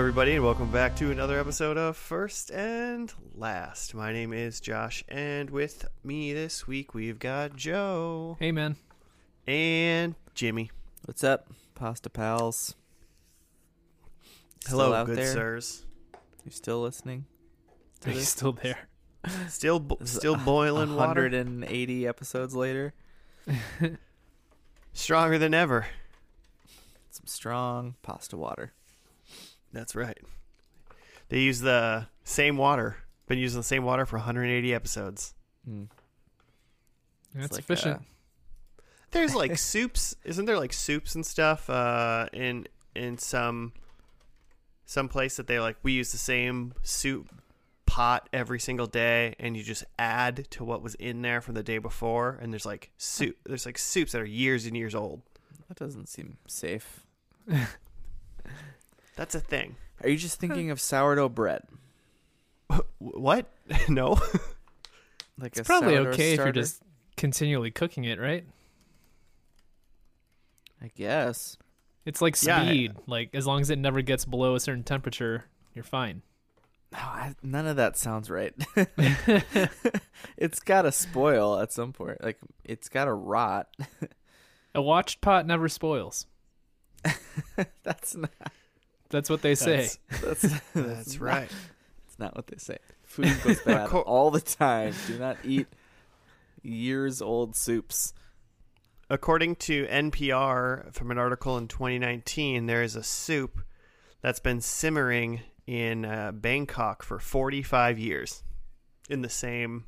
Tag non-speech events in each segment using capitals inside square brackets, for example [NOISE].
Hello, everybody, and welcome back to another episode of First and Last. My name is Josh, and with me this week we've got Joe Hey, man. and Jimmy. What's up, pasta pals? Still Hello, out good there? sirs. You still listening? Are you still there? [LAUGHS] Still, bo- This is still boiling water, 180 episodes later. [LAUGHS] stronger than ever. Some strong pasta water. That's right. They use the same water. Been using the same water for 180 episodes. Mm. That's like, efficient. uh, There's like [LAUGHS] soups, isn't there? Like soups and stuff uh, in in some some place that they like. We use the same soup pot every single day, and you just add to what was in there from the day before. And there's like soup. There's like soups that are years and years old. that doesn't seem safe. [LAUGHS] That's a thing. Are you just thinking of sourdough bread? [LAUGHS] What? [LAUGHS] no. Like it's a probably sourdough okay if you're just continually cooking it, right? I guess. It's like Yeah. speed. Like as long as it never gets below a certain temperature, you're fine. No, I, none of that sounds right. [LAUGHS] it's got to spoil at some point. Like it's got to rot. A watched pot never spoils. That's not. That's what they say. That's that's, [LAUGHS] That's not- right. That's not what they say. Food goes [LAUGHS] bad co- all the time. Do not eat years old soups. According to NPR, from an article in 2019, there is a soup that's been simmering in uh, Bangkok for 45 years in the same.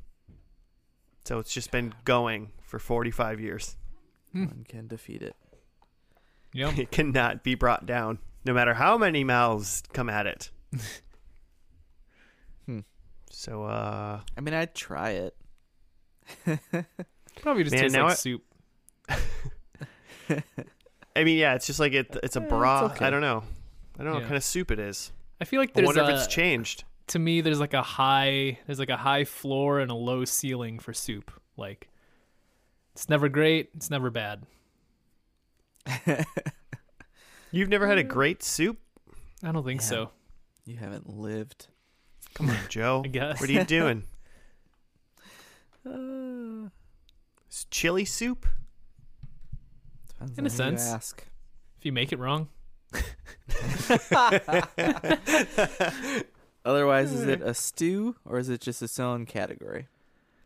So it's just been going for 45 years. Hmm. One can defeat it. Yep. [LAUGHS] It cannot be brought down, no matter how many mouths come at it. [LAUGHS] Hmm. So, uh, I mean, I'd try it. Probably just Man, tastes like I- soup. [LAUGHS] I mean, yeah, it's just like it, it's a Eh, it's broth. okay. I don't know. I don't know what kind of soup it is. I feel like I there's wonder a, if it's changed. to me there's like a high there's like a high floor and a low ceiling for soup. Like it's never great, it's never bad. [LAUGHS] You've never had a great soup? I don't think Yeah. so. You haven't lived. Come on, Joe. [LAUGHS] I guess. What are you doing? [LAUGHS] Uh, It's chili soup? depends In a on who you sense. ask. If you make it wrong. [LAUGHS] Otherwise, is it a stew or is it just its own category?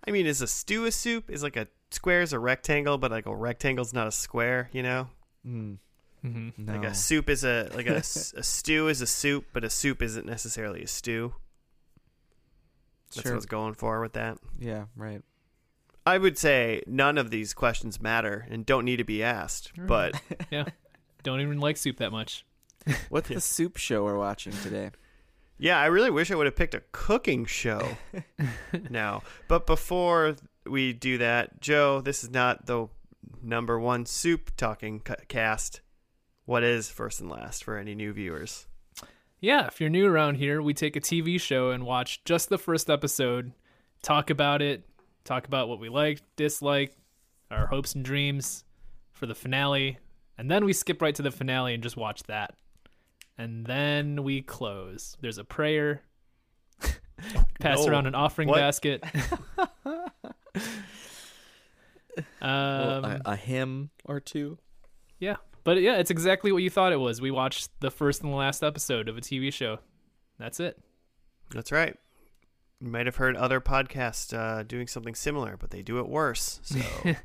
I mean, is a stew a soup? Is like a square is a rectangle, but like a rectangle's not a square, you know? Mm, hmm no. Like a soup is a like a, [LAUGHS] s- a stew is a soup, but a soup isn't necessarily a stew. That's Sure. what I was going for with that. Yeah, right. I would say none of these questions matter and don't need to be asked, Right. but [LAUGHS] Don't even like soup that much. [LAUGHS] What's Yeah. the soup show we're watching today? Yeah, I really wish I would have picked a cooking show now. But before we do that, Joe, this is not the number one soup talking cast. What is first and last for any new viewers? Yeah, if you're new around here, we take a TV show and watch just the first episode, talk about it, talk about what we liked, disliked, our hopes and dreams for the finale, and then we skip right to the finale and just watch that. And then we close. There's a prayer. [LAUGHS] Pass No. around an offering What? basket. [LAUGHS] [LAUGHS] Well, um, a, a hymn or two? yeah, but yeah, it's exactly what you thought it was. We watched the first and the last episode of a TV show. That's it. That's right. You might have heard other podcasts uh, doing something similar, but they do it worse. So [LAUGHS]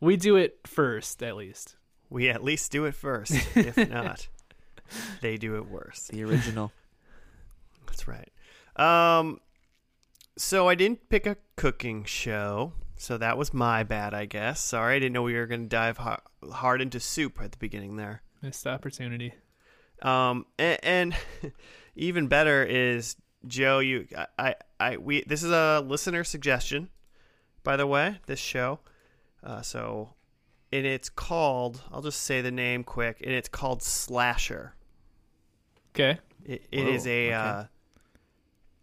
We do it first, at least. we at least do it first. [LAUGHS] If not, they do it worse. The original. That's right. Um, so I didn't pick a cooking show, so that was my bad, I guess. Sorry, I didn't know we were going to dive hard into soup at the beginning there. Missed opportunity. Um, and, and [LAUGHS] even better is Joe. You, I, I, we. This is a listener suggestion, by the way. This show, uh, so, and it's called. I'll just say the name quick, and it's called Slasher. Okay. It, it Whoa, is a. okay. Uh,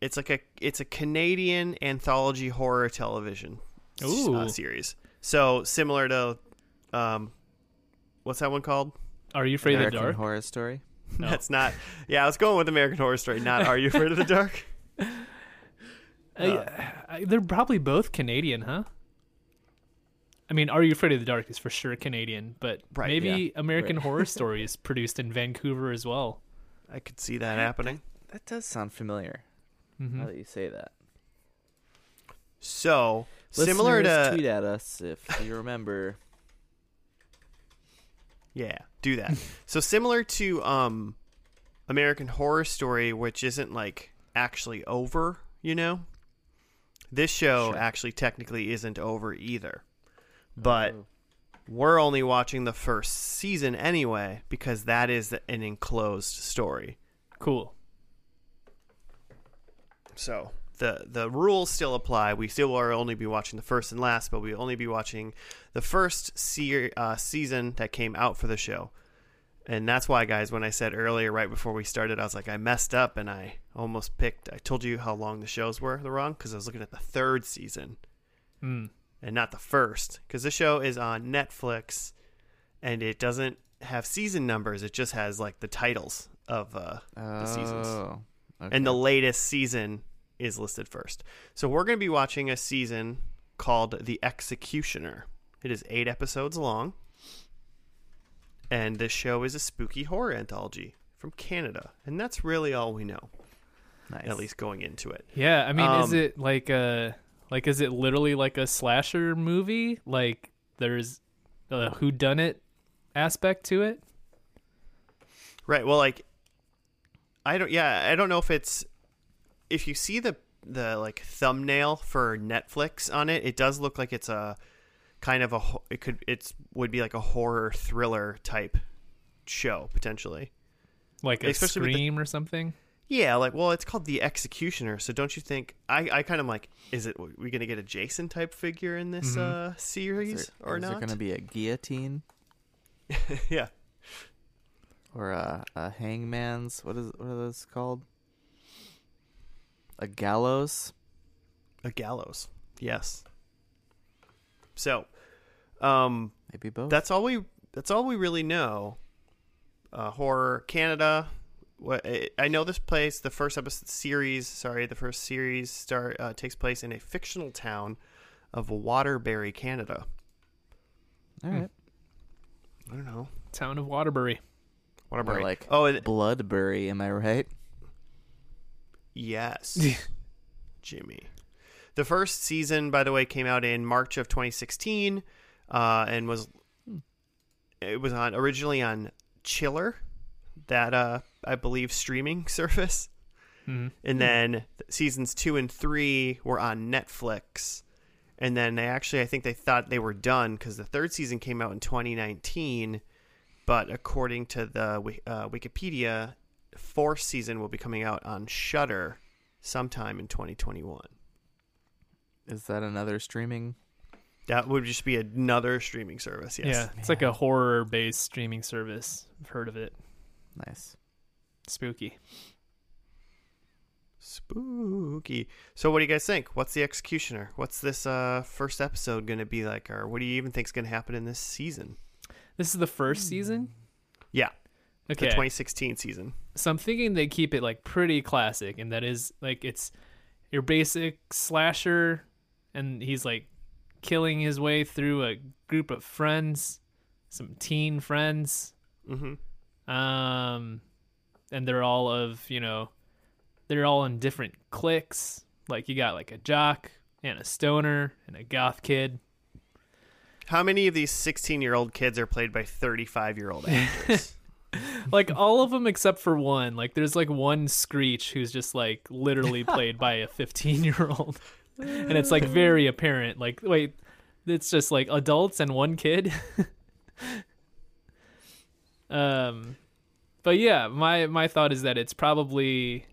it's like a it's a Canadian anthology horror television uh, Ooh. series. So similar to, um, what's that one called? Are you afraid American of the dark? Horror Story. [LAUGHS] No. That's not. Yeah, I was going with American Horror Story, not Are You Afraid of the Dark? [LAUGHS] Uh, I- they're probably both Canadian, huh? I mean, Are You Afraid of the Dark is for sure Canadian, but Right, maybe American right. Horror [LAUGHS] Story is produced in Vancouver as well. I could see that happening. That does sound familiar. Mhm. Now that you say that. So similar Listeners, to tweet at us if you remember. [LAUGHS] Yeah, do that. so similar to um American Horror Story, which isn't like actually over, you know? This show Sure. actually technically isn't over either. But Oh. we're only watching the first season anyway because that is an enclosed story. Cool. So the the rules still apply. We still will only be watching the first and last, but we will only be watching the first se- uh, season that came out for the show. And that's why, guys, when I said earlier, right before we started, I was like, I messed up and I almost picked. I told you how long the shows were the wrong because I was looking at the third season Mm. and not the first because the show is on Netflix and it doesn't have season numbers. It just has like the titles of uh, the seasons Oh, and the latest season is listed first. So we're going to be watching a season called The Executioner. It is eight episodes long, and this show is a spooky horror anthology from Canada, and that's really all we know, nice. at least going into it. Yeah, I mean, is Um, it like a like is it literally like a slasher movie? Like there's a who done it aspect to it? Right. Well, like, I don't. Yeah, I don't know if it's if you see the the like thumbnail for Netflix on it, it does look like it's a kind of a it could it's would be like a horror thriller type show potentially. Like a Especially with the- scream or something? Yeah, like well, it's called the Executioner. So don't you think? I I kind of like, is it we gonna get a Jason type figure in this Mhm. uh Is series there, or is there going to be a guillotine [LAUGHS] yeah, or a, a hangman's? What is what are those called? A gallows. a gallows. Yes. So, um, Maybe both. that's all we that's all we really know. Uh, horror Canada. What I- I know this place. The first episode series. Sorry, the first series start uh, takes place in a fictional town of Waterbury, Canada. All right. I don't know Town of Waterbury. Waterbury. like oh, it, Bloodbury. Am I right? Yes, [LAUGHS] Jimmy. The first season, by the way, came out in March of 2016, uh, and was it was on originally on Chiller, that uh, I believe streaming [LAUGHS] service. Mhm. and then seasons two and three were on Netflix. And then they actually, I think they thought they were done because the third season came out in 2019. But according to the uh, Wikipedia, fourth season will be coming out on Shudder sometime in 2021. Is that another streaming? That would just be another streaming service. Yes. Yeah, it's like a horror based streaming service. I've heard of it. Nice. Spooky. Spooky. So, what do you guys think? What's the Executioner? What's this uh, first episode going to be like, or what do you even think is going to happen in this season? This is the first season? Yeah, Okay. the 2016 season. so I'm thinking they keep it like pretty classic, and that is like it's your basic slasher, and he's like killing his way through a group of friends, some teen friends, Mm-hmm. um, and they're all of you know, they're all in different cliques. Like you got like a jock and a stoner and a goth kid. How many of these 16 year old kids are played by 35 year old [LAUGHS] actors? [LAUGHS] like all of them except for one. Like there's like one screech who's just like literally [LAUGHS] played by a 15 year old [LAUGHS] and it's like very apparent. Like wait it's just like adults and one kid? Um but yeah my my thought is that it's probably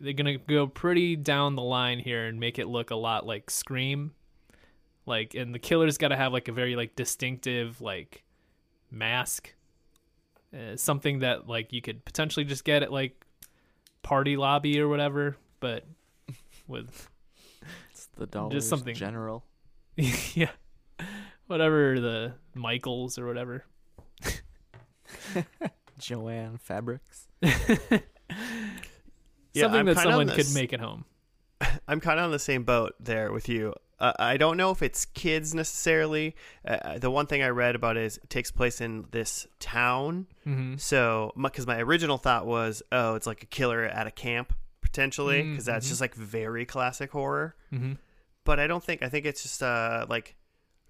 they're gonna go pretty down the line here and make it look a lot like scream. Like and the killer's got to have like a very like distinctive like mask uh, something that like you could potentially just get at like party lobby or whatever but with It's the Dollar just something. General. [LAUGHS] yeah whatever the michaels or whatever [LAUGHS] Joann Fabrics. [LAUGHS] Yeah, Something I'm that someone could make at home. I'm kind of on the same boat there with you. Uh, I don't know if it's kids necessarily. Uh, the one thing I read about is it takes place in this town. hmm So, because my original thought was, oh, it's like a killer at a camp potentially, because that's Mhm. just like very classic horror. hmm But I don't think. I think it's just uh like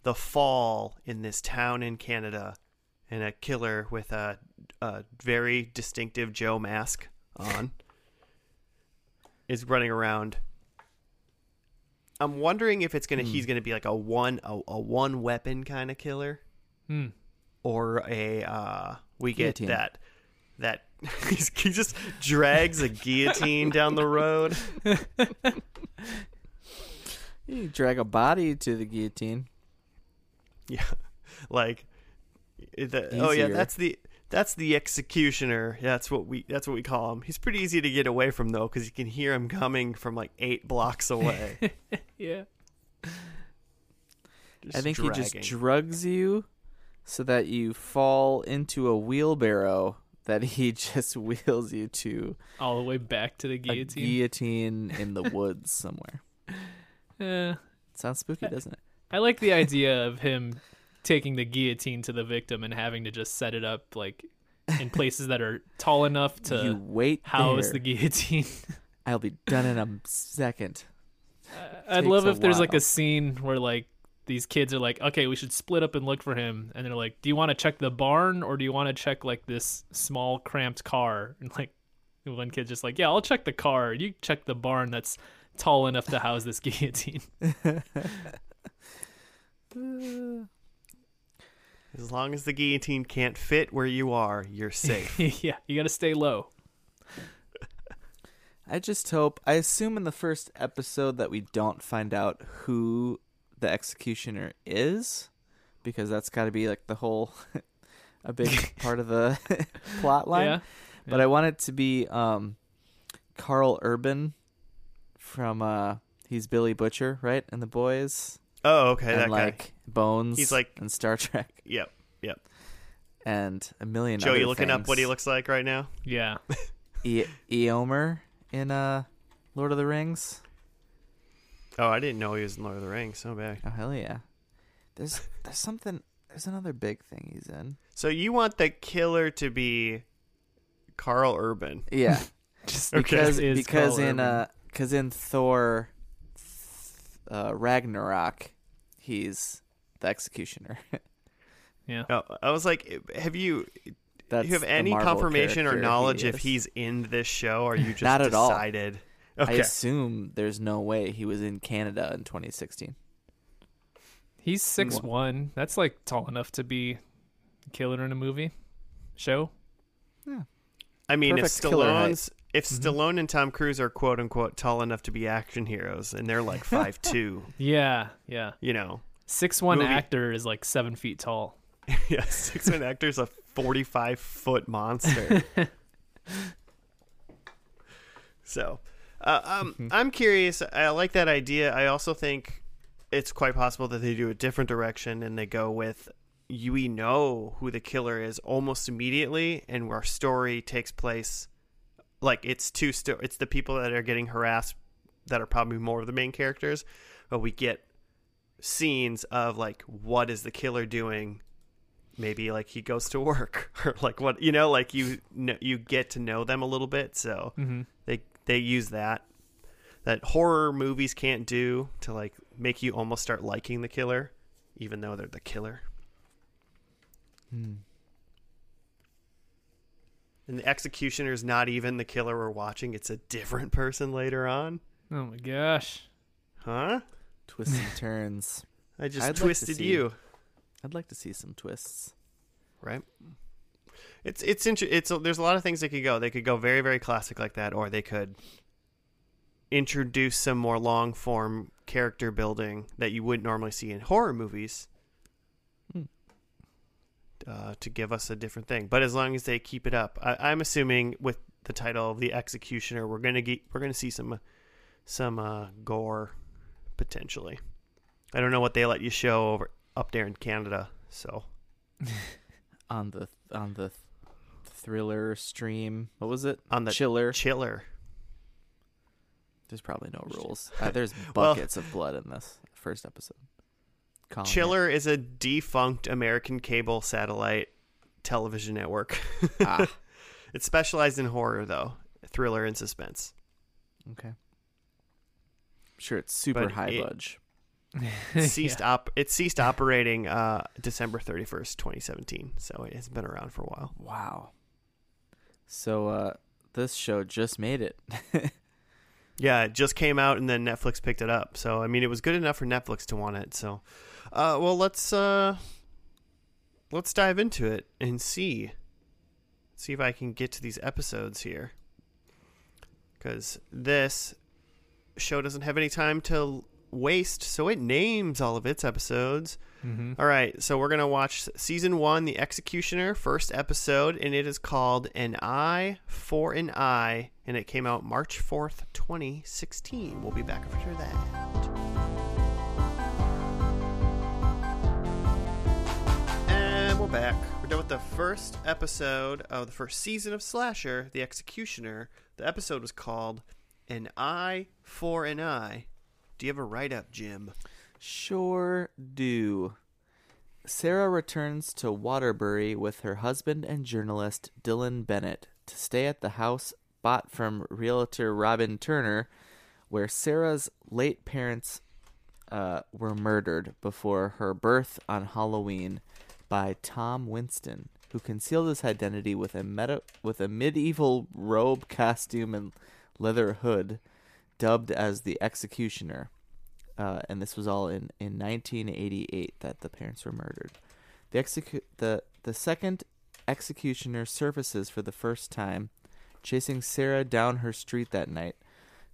the fall in this town in Canada, and a killer with a, a very distinctive Joe mask on is running around. I'm wondering if it's gonna Hmm. he's gonna be like a one a, a one weapon kind of killer Hmm. or a uh we get Guillotine. that that [LAUGHS] he's, he just drags a guillotine down the road. [LAUGHS] You drag a body to the guillotine. Yeah, like the, oh yeah, that's the that's the executioner. That's what we that's what we call him. He's pretty easy to get away from though, because you can hear him coming from like eight blocks away. [LAUGHS] Yeah. I think he just drugs you so that you fall into a wheelbarrow that he [LAUGHS] just wheels you to All the way back to the a guillotine. guillotine in the woods somewhere. [LAUGHS] Eh, Sounds spooky, doesn't it? I like the idea of him taking the guillotine to the victim and having to just set it up like in [LAUGHS] places that are tall enough to you to wait house there. the guillotine. I'll be done in a second. I'd love if there's like a scene where like these kids are like, okay, we should split up and look for him, and they're like, do you want to check the barn or do you want to check like this small cramped car? And like one kid's just like, yeah, I'll check the car. You check the barn that's tall enough to house this [LAUGHS] guillotine. As long as the guillotine can't fit where you are, you're safe. [LAUGHS] yeah, you got to stay low. I just hope. I assume in the first episode that we don't find out who the executioner is, because that's got to be like the whole, [LAUGHS] a big [LAUGHS] part of the [LAUGHS] plot line. Yeah. But Yeah. I want it to be um, Karl Urban from uh, he's Billy Butcher, right? And the boys oh, okay, that and guy. like Bones. He's like- in Star Trek Yep, yep. and a million. Joe, other you looking up what he looks like right now? Yeah. E- Eomer in uh, Lord of the Rings. Oh, I didn't know he was in Lord of the Rings. So bad. Oh hell yeah! There's there's something. There's another big thing he's in. So you want the killer to be Karl Urban? Yeah, [LAUGHS] Just Okay. because is because Karl in Urban. uh because in Thor, uh, Ragnarok, he's the executioner. [LAUGHS] yeah. Oh, I was like, have you That's you have any confirmation or character he knowledge if he's in this show, or you [LAUGHS] just Not at all. decided? I Okay, assume there's no way he was in Canada in 2016. He's six one. That's like tall enough to be a killer in a movie show. Yeah. I mean, if Perfect killer height. Mm-hmm. Stallone's if Stallone and Tom Cruise are quote unquote tall enough to be action heroes, and they're like [LAUGHS] five two, Yeah, yeah. you know, Six one Movie. actor is like seven feet tall. [LAUGHS] yeah, six foot actor's a forty five foot monster. [LAUGHS] so, uh, um, I'm curious. I like that idea. I also think it's quite possible that they do a different direction and they go with you. We know who the killer is almost immediately, and our story takes place like it's two. Sto- it's the people that are getting harassed that are probably more of the main characters, but we get scenes of like what is the killer doing maybe like he goes to work [LAUGHS] or like what you know like you know, you get to know them a little bit so Mm-hmm. they they use that that horror movies can't do to like make you almost start liking the killer even though they're the killer Hmm. and the executioner is not even the killer we're watching it's a different [LAUGHS] person later on Oh my gosh. huh Twists and turns. i just I'd like twisted see- you I'd like to see some twists. right? It's it's inter- it's there's a lot of things they could go. They could go very very classic like that, or they could introduce some more long form character building that you wouldn't normally see in horror movies. Hmm. Uh, to give us a different thing, but as long as they keep it up, I, I'm assuming with the title of the Executioner, we're gonna get we're gonna see some some uh, gore potentially. I don't know what they let you show over up there in Canada, so [LAUGHS] on the on the thriller stream. What was it? On the chiller. Chiller. There's probably no rules. Uh, [LAUGHS] there's Well- buckets of blood in this first episode. It. Chiller is a defunct American cable satellite television network. [LAUGHS] Ah, it's specialized in horror, though, thriller and suspense. okay. sure, it's super But high it- budge. [LAUGHS] ceased op it ceased operating uh December 31st, 2017. So it has been around for a while. Wow. So uh, this show just made it. [LAUGHS] Yeah, it just came out and then Netflix picked it up. So I mean, it was good enough for Netflix to want it. So, uh, well, let's uh, let's dive into it and see, see if I can get to these episodes here, because this show doesn't have any time to waste, so it names all of its episodes. hmm All right, so we're gonna watch season one, The Executioner, first episode, and it is called "An Eye for an Eye," and it came out March fourth, twenty sixteen. We'll be back after that. And we're back. We're done with the first episode of the first season of Slasher, The Executioner. The episode was called "An Eye for an Eye." Do you have a write up, Jim? Sure do. Sarah returns to Waterbury with her husband and journalist Dylan Bennett to stay at the house bought from realtor Robin Turner, where Sarah's late parents uh, were murdered before her birth on Halloween by Tom Winston, who concealed his identity with a meta- with a medieval robe costume and leather hood, dubbed as the Executioner uh, and this was all in, in 1988 that the parents were murdered. The execu- the the second executioner surfaces for the first time, chasing Sarah down her street that night,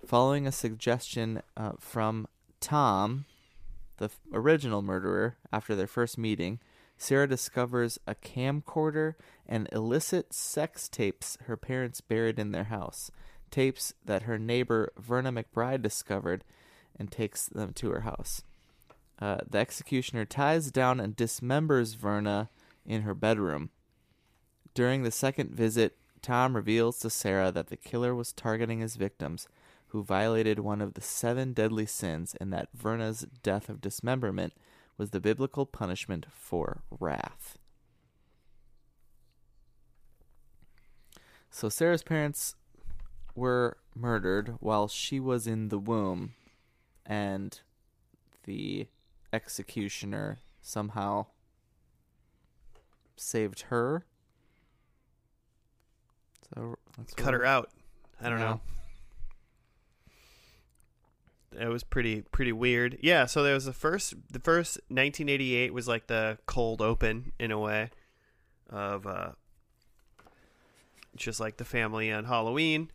following a suggestion uh, from Tom, the f- original murderer. After their first meeting, Sarah discovers a camcorder and illicit sex tapes her parents buried in their house. Tapes that her neighbor Verna McBride discovered and takes them to her house. Uh, the executioner ties down and dismembers Verna in her bedroom. During the second visit, Tom reveals to Sarah that the killer was targeting his victims, who violated one of the seven deadly sins, and that Verna's death of dismemberment was the biblical punishment for wrath. So Sarah's parents were murdered while she was in the womb and the executioner somehow saved her. So cut her out. I don't Yeah. know. It was pretty pretty weird. Yeah, so there was the first the first 1988 was like the cold open in a way of uh just like the family on Halloween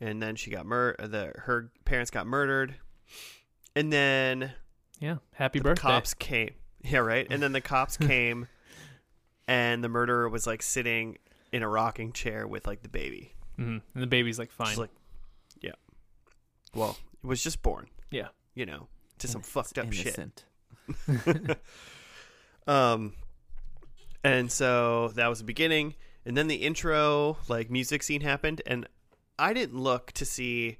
and then she got mur the her parents got murdered. And then Yeah. Happy the birthday. cops came. Yeah, right. And then the cops [LAUGHS] came and the murderer was like sitting in a rocking chair with like the baby. hmm And the baby's like fine. Just like, yeah. Well, it was just born, yeah. you know, to some fucked up shit. [LAUGHS] [LAUGHS] Um, and so that was the beginning, and then the intro, like music scene happened, and I didn't look to see.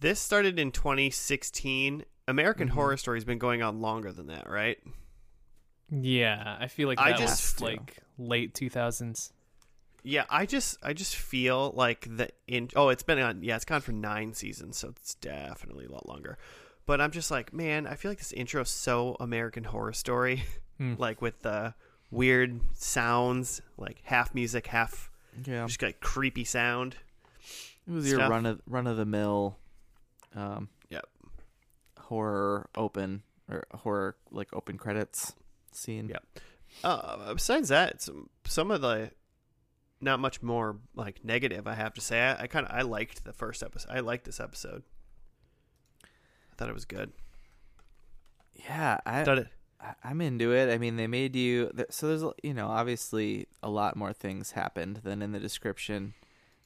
This started in 2016. American Mhm. Horror Story has been going on longer than that, right? Yeah. I feel like I just- like late 2000s. Yeah, I just I just feel like the in oh it's been on yeah it's gone for nine seasons so it's definitely a lot longer, but I'm just like man I feel like this intro is so American Horror Story, [LAUGHS] Hmm. like with the weird sounds like half music half Yeah, just like creepy sound. it was your run of run of the mill, um, Yep. horror open or horror like open credits scene. Yep. Uh, besides that, some some of the not much more like negative I have to say. I, I kind of I liked the first episode. I liked this episode. I thought it was good. Yeah, I, thought it I'm into it. I mean, they made you so there's you know obviously a lot more things happened than in the description,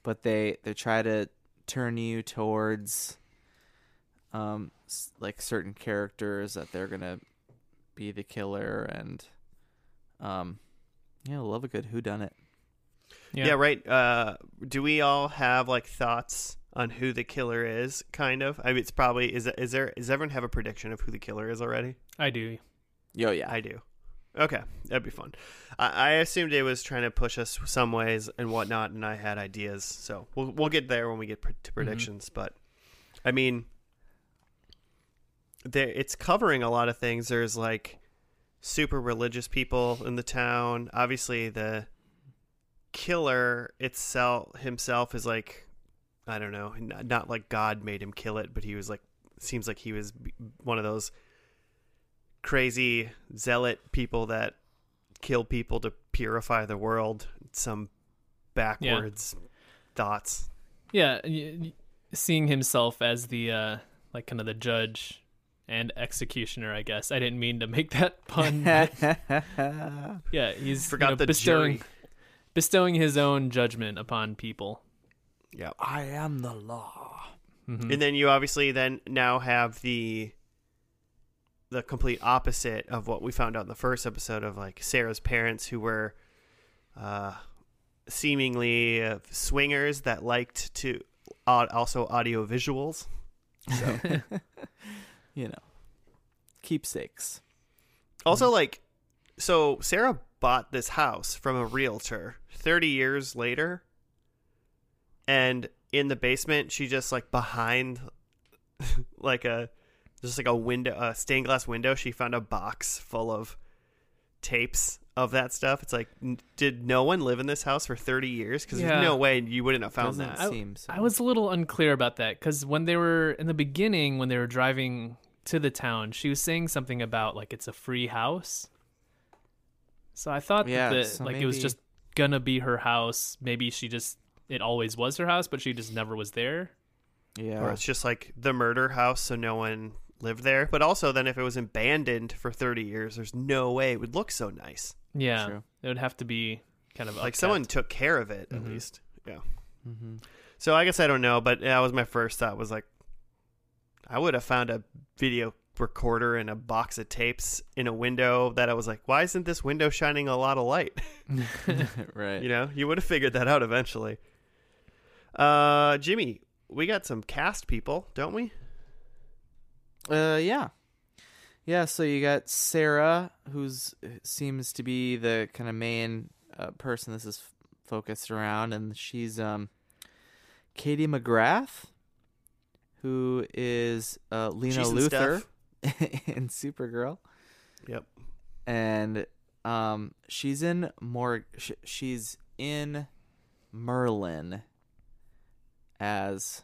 but they they try to turn you towards um like certain characters that they're gonna be the killer and um yeah, love a good who done it. Yeah, right. Uh, do we all have like thoughts on who the killer is? Kind of. I mean, it's probably is. Is there? Does everyone have a prediction of who the killer is already? I do. Yo, yeah. I do. Okay, that'd be fun. I, I assumed it was trying to push us some ways and whatnot, and I had ideas. So we'll we'll get there when we get pr- to predictions. But I mean, there it's covering a lot of things. There's like super religious people in the town. Obviously, the killer itself himself is like I don't know, not, not like God made him kill it, but he was like seems like he was one of those crazy zealot people that kill people to purify the world. Some backwards thoughts. Yeah, y- y- seeing himself as the uh like kind of the judge and executioner, I guess. I didn't mean to make that [LAUGHS] pun. [LAUGHS] yeah, he's you Forgot know, the bestowing jury. bestowing his own judgment upon people. Yeah. I am the law. Mhm. And then you obviously then now have the the complete opposite of what we found out in the first episode of like Sarah's parents who were uh seemingly uh, swingers that liked to uh, also audio visuals. [LAUGHS] You know, keepsakes. Also like so Sarah bought this house from a realtor 30 years later and in the basement she just like behind [LAUGHS] like a just like a window a stained glass window she found a box full of tapes of that stuff it's like n- did no one live in this house for 30 years because Yeah. there's no way you wouldn't have found Doesn't that seem so. I was a little unclear about that because when they were in the beginning, when they were driving to the town, she was saying something about like it's a free house. So I thought Yeah, that so like it was maybe- just gonna be her house. Maybe she just it always was her house, but she just never was there. Yeah. or it's just like the murder house so no one lived there but also then if it was abandoned for 30 years there's no way it would look so nice Yeah, True. it would have to be kind of like upkept. someone took care of it at Mhm. least yeah hmm so i guess i don't know but that was my first thought was like i would have found a video recorder and a box of tapes in a window that i was like why isn't this window shining a lot of light [LAUGHS] [LAUGHS] right. you know you would have figured that out eventually uh jimmy we got some cast people don't we Uh, yeah, yeah. So you got Sarah, who's seems to be the kind of main uh, person this is f- focused around, and she's um, Katie McGrath, who is uh, Lena She's stuff. [LAUGHS] in Supergirl, yep and um, she's in more. Sh- she's in Merlin as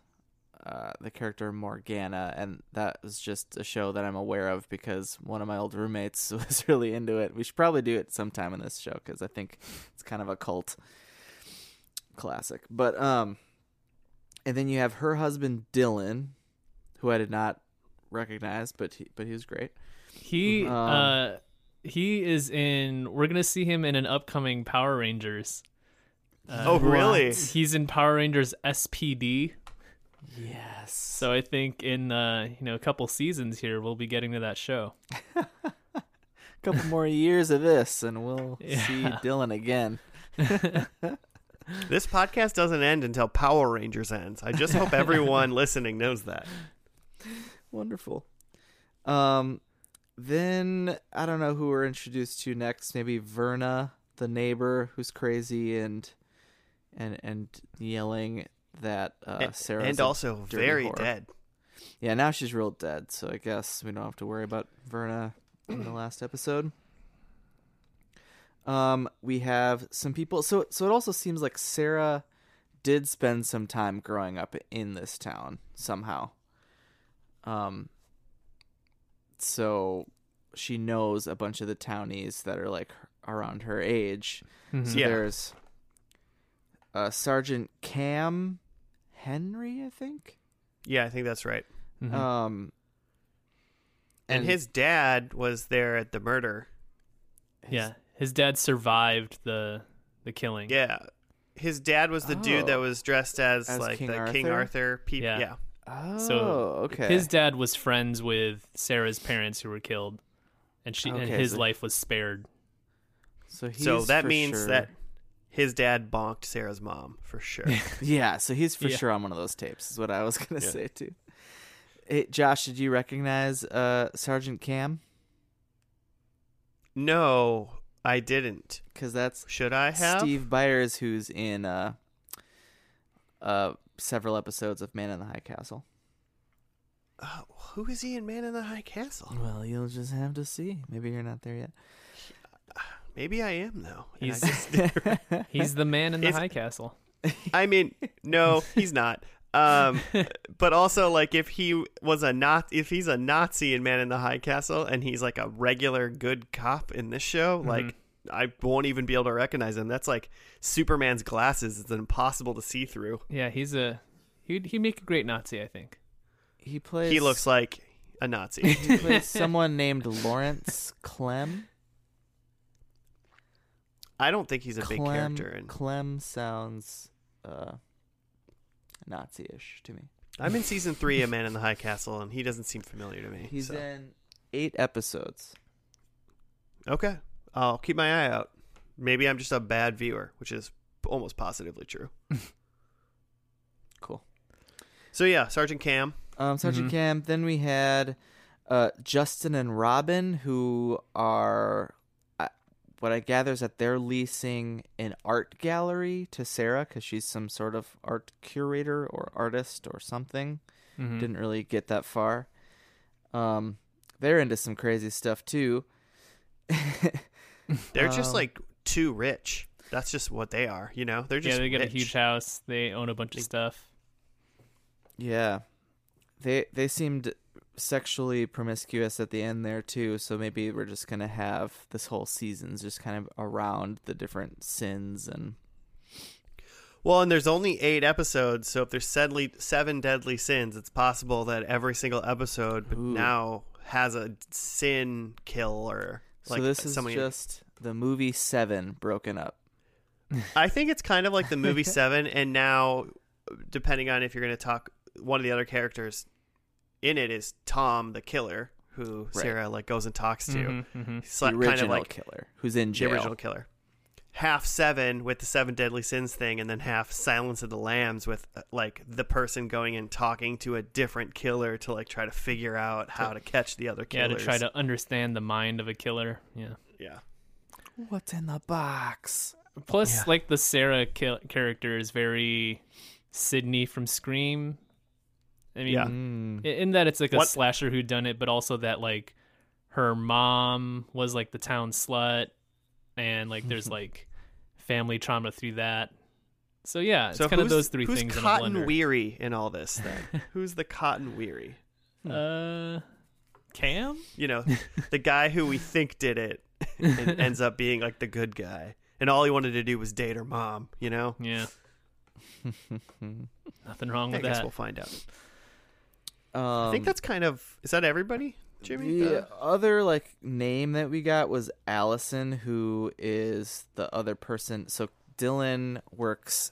uh, the character Morgana, and that was just a show that I'm aware of because one of my old roommates [LAUGHS] was really into it. We should probably do it sometime in this show because I think it's kind of a cult classic. But um, and then you have her husband Dylan, who I did not recognize, but he but he was great. He Um, uh he is in we're gonna see him in an upcoming Power Rangers. Uh, oh really He's in Power Rangers SPD. Yes. So I think in uh you know a couple seasons here we'll be getting to that show. a [LAUGHS] couple more years of this, and we'll [LAUGHS] see Dylan again. [LAUGHS] This podcast doesn't end until Power Rangers ends. I just hope everyone listening knows that. Wonderful. Um, then I don't know who we're introduced to next. Maybe Verna, the neighbor, who's crazy and and and yelling that uh, And- Sarah's and also very dead. Yeah, now she's real dead, so I guess we don't have to worry about Verna in the last episode. Um, we have some people. So, so it also seems like Sarah did spend some time growing up in this town somehow. Um, so she knows a bunch of the townies that are like around her age. Mhm. So Yeah. there's uh, Sergeant Cam Henry, I think. Yeah, I think that's right. Mhm. Um, And, his dad was there at the murder. yeah, his dad survived the the killing. Yeah. His dad was the dude that Oh. was dressed as, As like King the King Arthur? Arthur people. Yeah. Yeah. Oh, So, okay. His dad was friends with Sarah's parents who were killed, and she and his so- life was spared. so he's So that for means sure- that his dad bonked Sarah's mom for sure. [LAUGHS] Yeah, so he's for Yeah. sure on one of those tapes. Is what I was gonna Yeah. say too. Hey, Josh, did you recognize uh, Sergeant Cam? no, I didn't. Because that's Should I have? Steve Byers, who's in uh, uh, several episodes of Man in the High Castle. Uh, who is he in Man in the High Castle? Well, you'll just have to see. Maybe you're not there yet. Maybe I am though. and He's- just- [LAUGHS] [LAUGHS] He's the man in the It's- high castle. I mean, no, he's not. Um, [LAUGHS] but also, like, if he was a not, if he's a Nazi in Man in the High Castle, and he's like a regular good cop in this show, Mm-hmm. like, I won't even be able to recognize him. That's like Superman's glasses; it's impossible to see through. Yeah, he's a he'd he'd make a great Nazi, I think. he plays. He looks like a Nazi. He plays someone named Lawrence Clem. I don't think he's a big character, and Clem sounds uh, Nazi-ish to me. I'm in season [LAUGHS] three of Man in the High Castle, and he doesn't seem familiar to me. He's so. in eight episodes. Okay, I'll keep my eye out. Maybe I'm just a bad viewer, which is almost positively true. [LAUGHS] Cool. So yeah, Sergeant Cam. Um, Sergeant Mhm. Cam. Then we had uh, Justin and Robin, who are what I gather is that they're leasing an art gallery to Sarah because she's some sort of art curator or artist or something. Mhm. Didn't really get that far. Um, they're into some crazy stuff too. [LAUGHS] They're just Um, like too rich. That's just what they are, you know. They're just yeah, they get a huge house. They own a bunch of stuff. Yeah. They they seemed sexually promiscuous at the end there too, so maybe we're just gonna have this whole season's just kind of around the different sins and Well, and there's only eight episodes, so if there's seven, seven deadly sins, it's possible that every single episode Ooh. now has a sin kill or so like this is something. just the movie seven broken up. [LAUGHS] I think it's kind of like the movie [LAUGHS] Seven, and now depending on if you're going to talk, one of the other characters in it is Tom the killer, who Right. Sarah like goes and talks to. Mhm, mhm. He's The original kind of like killer who's in jail. the jail. original killer. Half seven with the seven deadly sins thing, and then half Silence of the Lambs with uh, like the person going and talking to a different killer to like try to figure out how to catch the other killer. Yeah, to try to understand the mind of a killer. Yeah. yeah. What's in the box? Plus, Yeah. like the Sarah ki- character is very Sidney from Scream. I mean, Yeah. Mm. in that it's like a What- slasher who done it, but also that like her mom was like the town slut, and like there's [LAUGHS] like family trauma through that. So yeah, it's so kind of those three who's things cotton in a weary in all this? Then [LAUGHS] who's the Cotton Weary? uh, Cam. You know, the guy who we think did it and [LAUGHS] ends up being like the good guy, and all he wanted to do was date her mom. You know, Yeah, nothing wrong I with guess that. we'll find out. Um, I think that's kind of is that everybody, Jimmy? The Uh, other like name that we got was Allison, who is the other person. So Dylan works.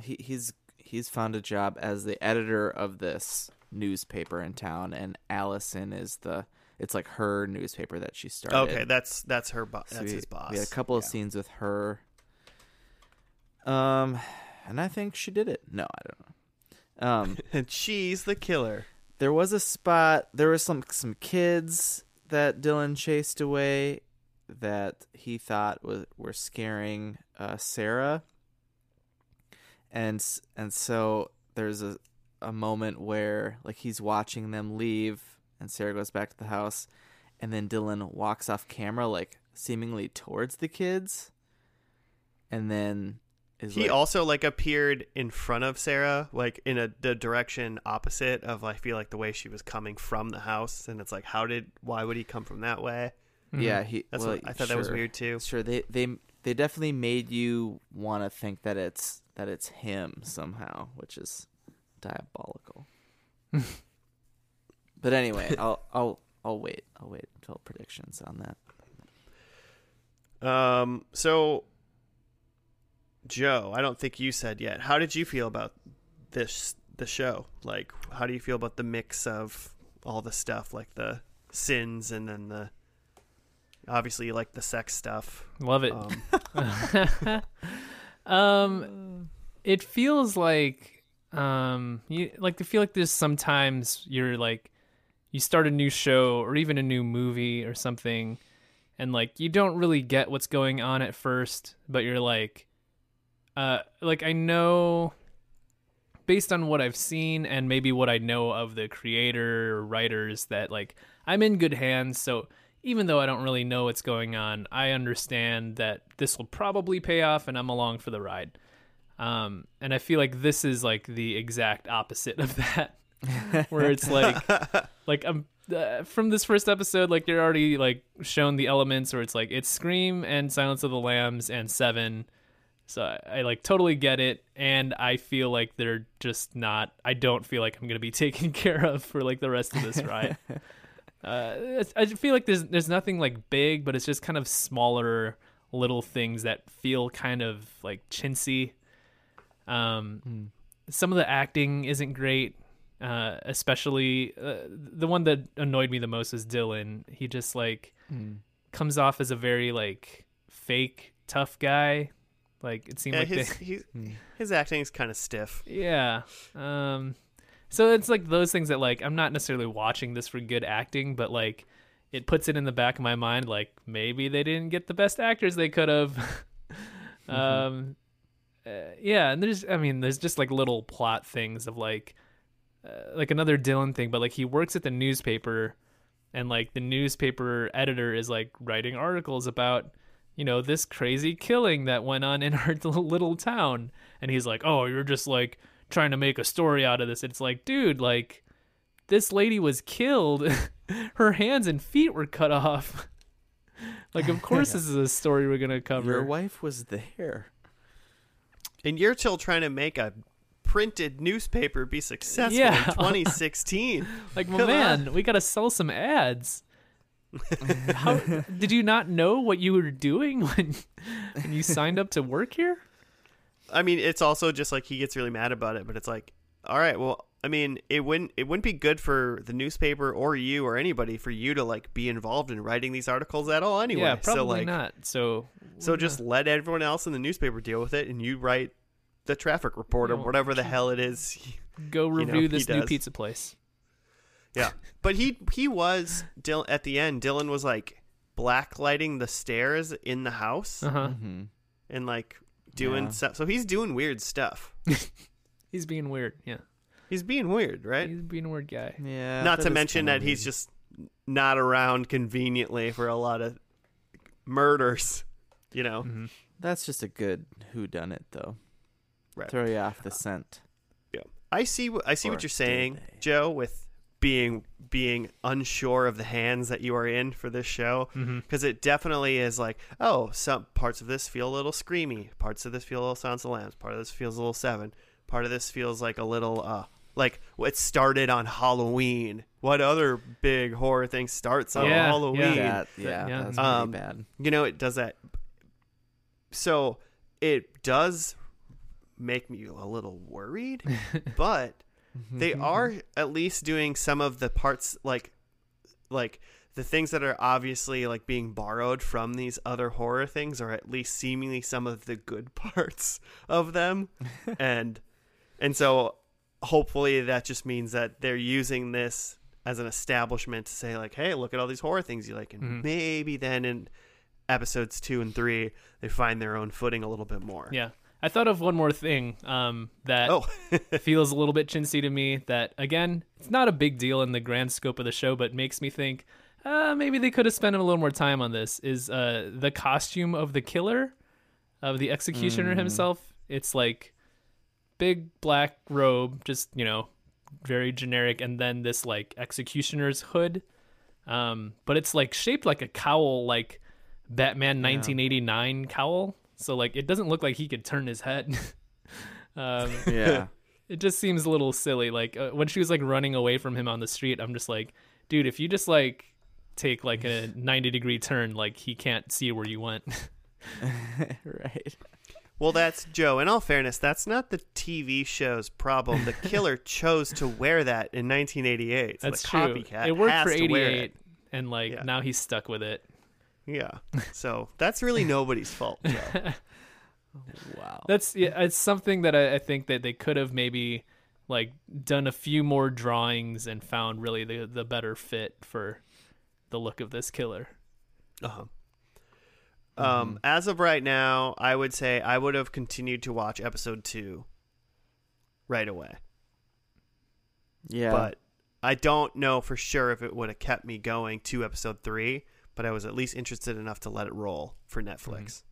He he's he's found a job as the editor of this newspaper in town, and Allison is the. It's like her newspaper that she started. okay, that's that's her. Bo- So that's we, his boss. We had a couple of Yeah. scenes with her. Um, and I think she did it. No, I don't know. Um, and [LAUGHS] she's the killer. There was a spot there was some some kids that Dylan chased away that he thought was were scaring uh, Sarah. And and so there's a a moment where like he's watching them leave and Sarah goes back to the house and then Dylan walks off camera like seemingly towards the kids. And then is He like, also like appeared in front of Sarah, like in a the direction opposite of I feel like the way she was coming from the house, and it's like, how did why would he come from that way? Yeah he That's well, what I thought that was weird too. Sure, they they they definitely made you want to think that it's that it's him somehow, which is diabolical. [LAUGHS] but anyway, I'll I'll I'll wait. I'll wait until predictions on that. Um, so Joe, I don't think you said yet. How did you feel about this the show? Like, how do you feel about the mix of all the stuff, like the sins and then the obviously you like the sex stuff. Love it. Um, [LAUGHS] Um, it feels like um, you like to feel like there's sometimes you're like you start a new show or even a new movie or something, and like you don't really get what's going on at first, but you're like, uh, like I know based on what I've seen and maybe what I know of the creator or writers that like I'm in good hands. So even though I don't really know what's going on, I understand that this will probably pay off and I'm along for the ride. Um, and I feel like this is like the exact opposite of that, [LAUGHS] where it's like, like I'm uh, from this first episode, like you're already like shown the elements where it's like it's Scream and Silence of the Lambs and Seven. So I, I like totally get it, and I feel like they're just not. I don't feel like I'm gonna be [LAUGHS] taken care of for like the rest of this [LAUGHS] ride. uh, I feel like there's there's nothing like big, but it's just kind of smaller little things that feel kind of like chintzy. Um, some of the acting isn't great, uh, especially uh, the one that annoyed me the most is Dylan. He just like comes off as a very like fake tough guy. Like it seemed Yeah, like his they, [LAUGHS] he, his acting is kind of stiff. yeah. Um so it's like those things that like I'm not necessarily watching this for good acting, but like it puts it in the back of my mind like maybe they didn't get the best actors they could have. [LAUGHS] um uh, yeah, and there's I mean there's just like little plot things of like uh, like another Dylan thing, but like he works at the newspaper and like the newspaper editor is like writing articles about you know this crazy killing that went on in [LAUGHS] our little town. And he's like oh you're just like trying to make a story out of this. It's like dude like this lady was killed. [LAUGHS] Her hands and feet were cut off. [LAUGHS] Like of course this is a story we're gonna cover. Your wife was there. And you're still trying to make a printed newspaper be successful Yeah. in 2016. like my man we gotta sell some ads [LAUGHS] How, did you not know what you were doing when, when you signed up to work here? I mean, it's also just like he gets really mad about it, but it's like, all right, well, I mean, it wouldn't it wouldn't be good for the newspaper or you or anybody for you to like be involved in writing these articles at all anyway. yeah probably so like, not. So so just let everyone else in the newspaper deal with it, and you write the traffic report or oh, whatever the hell it is. [LAUGHS] go know, review he this new pizza place Yeah, but he he was Dylan at the end. Dylan was like blacklighting the stairs in the house uh-huh hmm and like doing Yeah. stuff. So he's doing weird stuff. [LAUGHS] he's being weird yeah He's being weird, right? he's being a weird guy Yeah. Not to mention kinda that he's just not around conveniently for a lot of murders. [LAUGHS] You know, Mhm. That's just a good who done it though. Right. Throw you off the scent. yeah. I see. wh- I see Or what you're saying. Joe, with being being unsure of the hands that you are in for this show. Because it definitely is like, oh, some parts of this feel a little screamy, parts of this feel a little Sounds of Lambs, part of this feels a little Seven, part of this feels like a little, uh, like it started on Halloween. What other big horror thing starts on Yeah, Halloween? yeah. That, yeah, yeah. that's pretty Um, bad. You know, it does that. So it does make me a little worried, [LAUGHS] but they are at least doing some of the parts like like the things that are obviously like being borrowed from these other horror things are at least seemingly some of the good [LAUGHS] parts of them. [LAUGHS] And and so hopefully that just means that they're using this as an establishment to say like hey look at all these horror things you like. And Mhm. maybe then in episodes 2 and 3 they find their own footing a little bit more. Yeah i thought of one more thing um that oh. [LAUGHS] feels a little bit chintzy to me that again it's not a big deal in the grand scope of the show but makes me think uh, maybe they could have spent a little more time on this is uh, the costume of the killer of the executioner Mm. himself. It's like big black robe just you know very generic and then this like executioner's hood. Um, but it's like shaped like a cowl like batman 1989 cowl so like it doesn't look like he could turn his head [LAUGHS] um, yeah. [LAUGHS] it just seems a little silly. Like uh, when she was like running away from him on the street, I'm just like, dude, if you just like take like a [LAUGHS] 90 degree turn, like he can't see where you went. right. Well, that's Joe. In all fairness, that's not the TV show's problem. The killer chose to wear that in 1988. So That's the true. copycat It worked for 88, and like Yeah. now he's stuck with it. Yeah. So that's really nobody's fault. Joe. [LAUGHS] Wow. That's yeah, it's something that I, I think that they could have maybe like done a few more drawings and found really the the better fit for the look of this killer. Uh-huh. Um, as of right now, I would say I would have continued to watch episode two right away. yeah. But I don't know for sure if it would have kept me going to episode three, but I was at least interested enough to let it roll for Netflix.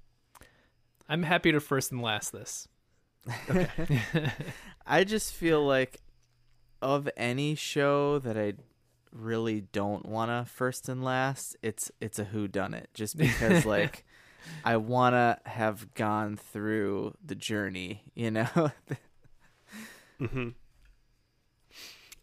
I'm happy to first and last this. [LAUGHS] I just feel like of any show that I really don't want to first and last, it's it's a who done it just because [LAUGHS] like I want to have gone through the journey, you know. Mm-hmm.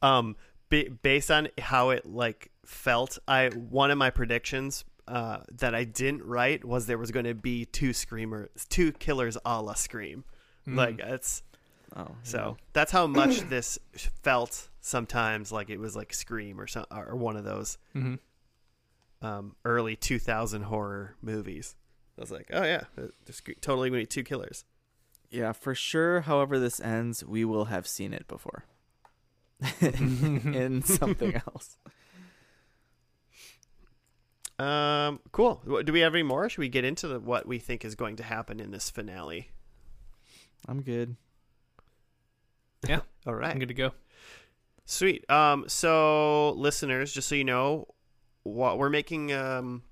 Um, ba- based on how it like felt, I one of my predictions uh, that I didn't write was there was going to be two screamers, two killers a la Scream. Like it's oh. so that's how much [CLEARS THROAT] this felt sometimes like it was like Scream or some or one of those hmm um, early 2000 horror movies. I was like, oh yeah, there's totally going to be two killers. Yeah, for sure. However this ends, we will have seen it before. [LAUGHS] [LAUGHS] in something else. Um, cool. Do we have any more? Should we get into the, what we think is going to happen in this finale? I'm good. Yeah. [LAUGHS] All right. I'm right, good to go. sweet. Um, so listeners, just so you know, what we're making um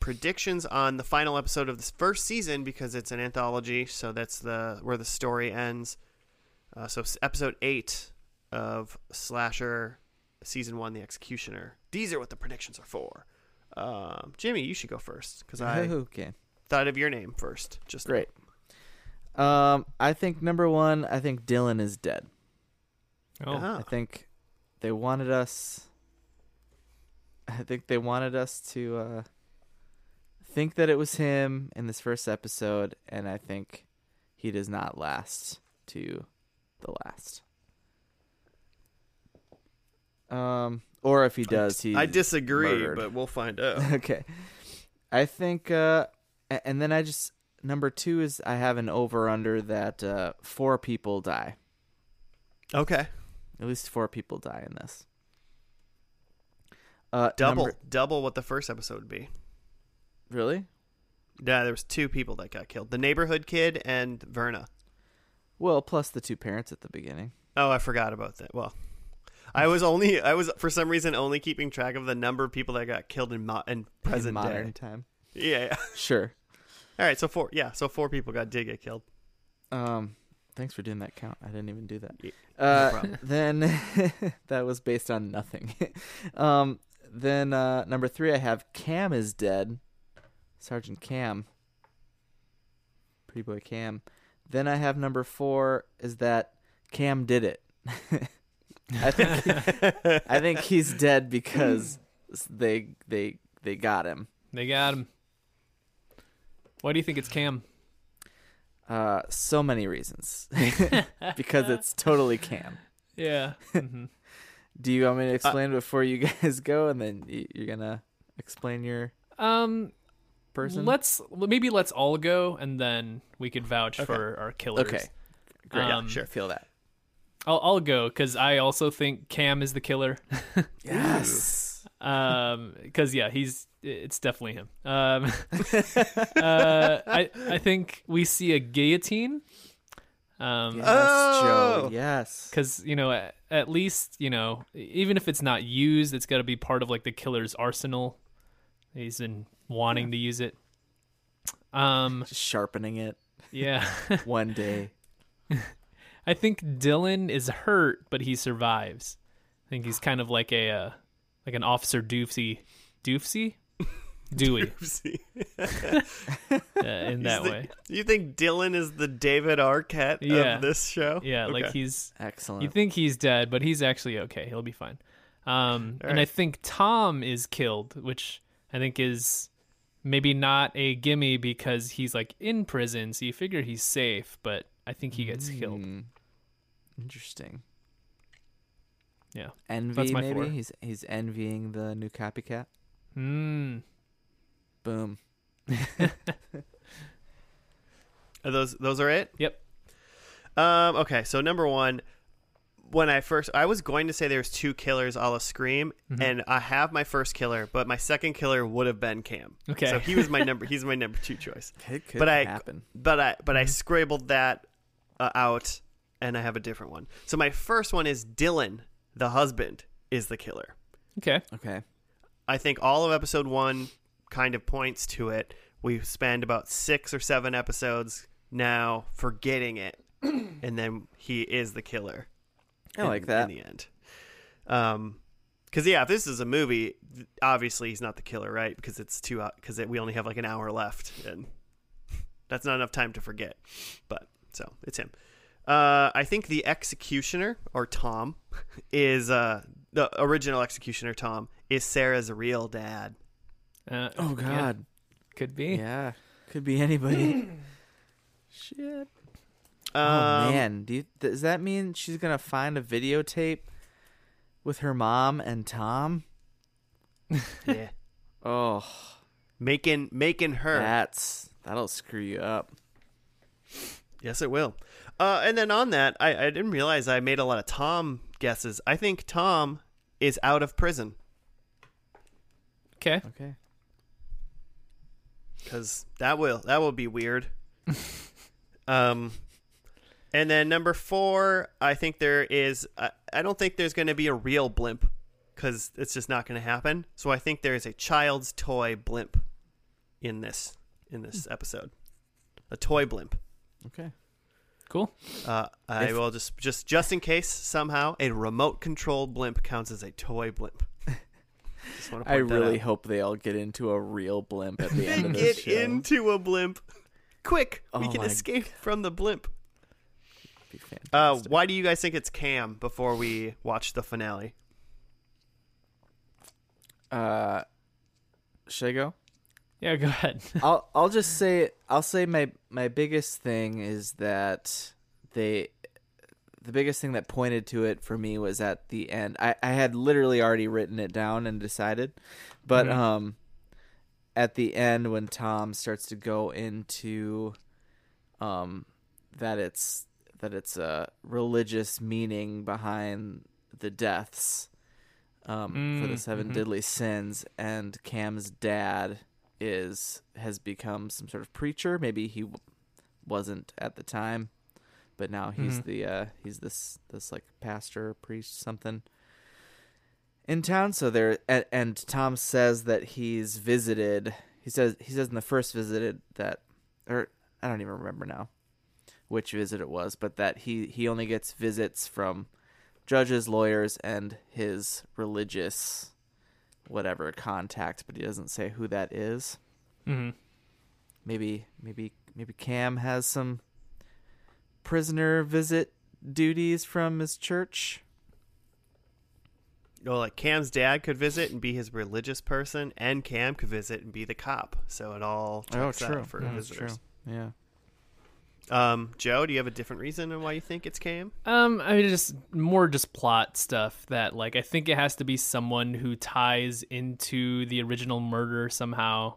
predictions on the final episode of this first season because it's an anthology. So that's the where the story ends. Uh, so episode eight of Slasher season one, The Executioner. These are what the predictions are for. Um, Jimmy, you should go first because I [LAUGHS] okay. thought of your name first. Just now. Great. Um, I think number one, I think Dylan is dead. Oh, Ah. I think they wanted us. I think they wanted us to uh, think that it was him in this first episode, and I think he does not last to the last. Um, or if he does, he I disagree, murdered. but we'll find out. [LAUGHS] okay. I think, uh, and then I just number two is I have an over under that uh, four people die. okay, At least four people die in this. Uh, double, number- double what the first episode would be. really? Yeah, there was two people that got killed: the neighborhood kid and Verna. Well, plus the two parents at the beginning. Oh, I forgot about that. Well, I was only I was for some reason only keeping track of the number of people that got killed in mo- in present in modern day. time. Yeah, yeah. [LAUGHS] Sure. All right, so four. Yeah, so four people got did get killed. Um, thanks for doing that count. I didn't even do that. Yeah, uh, problem. [LAUGHS] then [LAUGHS] that was based on nothing. um, then uh, number three, I have Cam is dead. Sergeant Cam. Pretty boy Cam. Then I have number four is that Cam did it. I think I think he's dead because they they they got him. they got him. Why do you think it's Cam? Uh, so many reasons. [LAUGHS] because it's totally Cam. Yeah. hmm Do you want me to explain before you [LAUGHS] guys go, and then you're gonna explain your Um, person? let's maybe let's all go, and then we could vouch Okay. for our killers. Okay, great. Um, sure. Feel that. I'll I'll go because I also think Cam is the killer. [LAUGHS] Yes. um because yeah he's it's definitely him um [LAUGHS] uh i i think we see a guillotine um Yes, Oh! Joe. Yes. because you know at, at least you know even if it's not used it's got to be part of like the killer's arsenal he's been wanting to use it um Just sharpening it yeah one day. [LAUGHS] i think dylan is hurt but he survives i think he's kind of like a uh, like an officer doofsy doofsy [LAUGHS] dewey uh, [LAUGHS] in that the- way You think Dylan is the David Arquette Yeah. of this show? yeah like he's Excellent. You think he's dead, but he's actually okay. He'll be fine. Um, All and I think Tom is killed, which I think is maybe not a gimme because he's like in prison, so you figure he's safe, but I think he gets killed. Mm. Interesting. Yeah. Envy, That's my maybe four. he's he's envying the new copycat. Mm. Boom. [LAUGHS] [LAUGHS] Are those those are it? Yep. Um, okay, so number one, when I first, I was going to say there's two killers a la Scream, Mm-hmm. and I have my first killer, but my second killer would have been Cam. Okay. so he was my [LAUGHS] number. He's my number two choice. It could But I- happen. But I, but I Mm-hmm. scribbled that uh, out, and I have a different one. So my first one is Dylan, the husband, is the killer. Okay. Okay. I think all of episode one kind of points to it. We spend about six or seven episodes now forgetting it, [CLEARS THROAT] and then he is the killer. I in- like that. in the end. Um, because yeah, if this is a movie, obviously he's not the killer, right? Because it's two because we only have like an hour left, and that's not enough time to forget. But so it's him. Uh, I think the executioner or Tom [LAUGHS] is uh the original executioner. Tom is Sarah's real dad. Uh, Oh yeah, God. could be. Yeah. Could be anybody. [CLEARS THROAT] Shit. Oh Um, man, do you, does that mean she's gonna find a videotape with her mom and Tom? [LAUGHS] yeah, Oh, making making her. that's that'll screw you up. Yes, it will. Uh, and then on that, I, I didn't realize I made a lot of Tom guesses. I think Tom is out of prison Okay. Okay. because that will that will be weird. [LAUGHS] um, and then number four, I think there is. I, I don't think there's going to be a real blimp because it's just not going to happen. So I think there is a child's toy blimp in this in this episode, a toy blimp. Okay. Cool. Uh, I If- will just just just in case somehow a remote controlled blimp counts as a toy blimp. [LAUGHS] just want to I really out. hope they all get into a real blimp at the end of Get this show. into a blimp, quick! we Oh can my escape from the blimp. Be Uh, why do you guys think it's Cam? Before we watch the finale, Uh, should I go? Yeah, go ahead. [LAUGHS] I'll I'll just say I'll say my my biggest thing is that they the biggest thing that pointed to it for me was at the end. I, I had literally already written it down and decided. But Mhm. um at the end when Tom starts to go into um that it's that it's a religious meaning behind the deaths um for the Mm, 7 mhm. deadly sins and Cam's dad is has become some sort of preacher. Maybe he wasn't at the time, but now he's Mhm. the uh, he's this this like pastor priest something in town. So there and, and Tom says that he's visited. He says he says in the first visited that or I don't even remember now which visit it was, but that he he only gets visits from judges, lawyers, and his religious whatever contact, but he doesn't say who that is. hmm Maybe maybe maybe Cam has some prisoner visit duties from his church. well, like Cam's dad could visit and be his religious person, and Cam could visit and be the cop. So it all checks out for Yeah, that's visitors. true. Yeah. Um, Joe, do you have a different reason on why you think it's Cam? Um, I mean, just more just plot stuff that like I think it has to be someone who ties into the original murder somehow.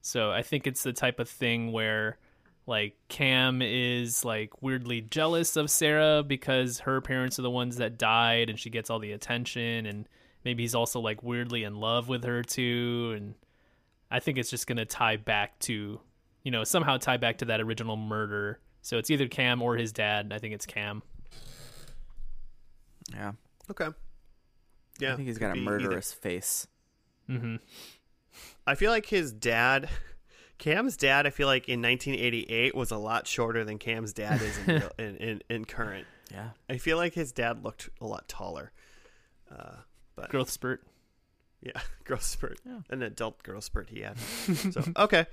So I think it's the type of thing where like Cam is like weirdly jealous of Sarah because her parents are the ones that died and she gets all the attention and maybe he's also like weirdly in love with her too and I think it's just going to tie back to you know somehow tie back to that original murder. So it's either Cam or his dad. I think it's Cam. Yeah. Okay. Yeah, I think he's got a be either. murderous face. Mm-hmm. I feel like his dad, [LAUGHS] Cam's dad, I feel like in 1988 was a lot shorter than Cam's dad is in, [LAUGHS] in, in, in current. Yeah. I feel like his dad looked a lot taller. Uh, but Growth spurt. yeah, [LAUGHS] growth spurt, Yeah. an adult growth spurt he had. so okay,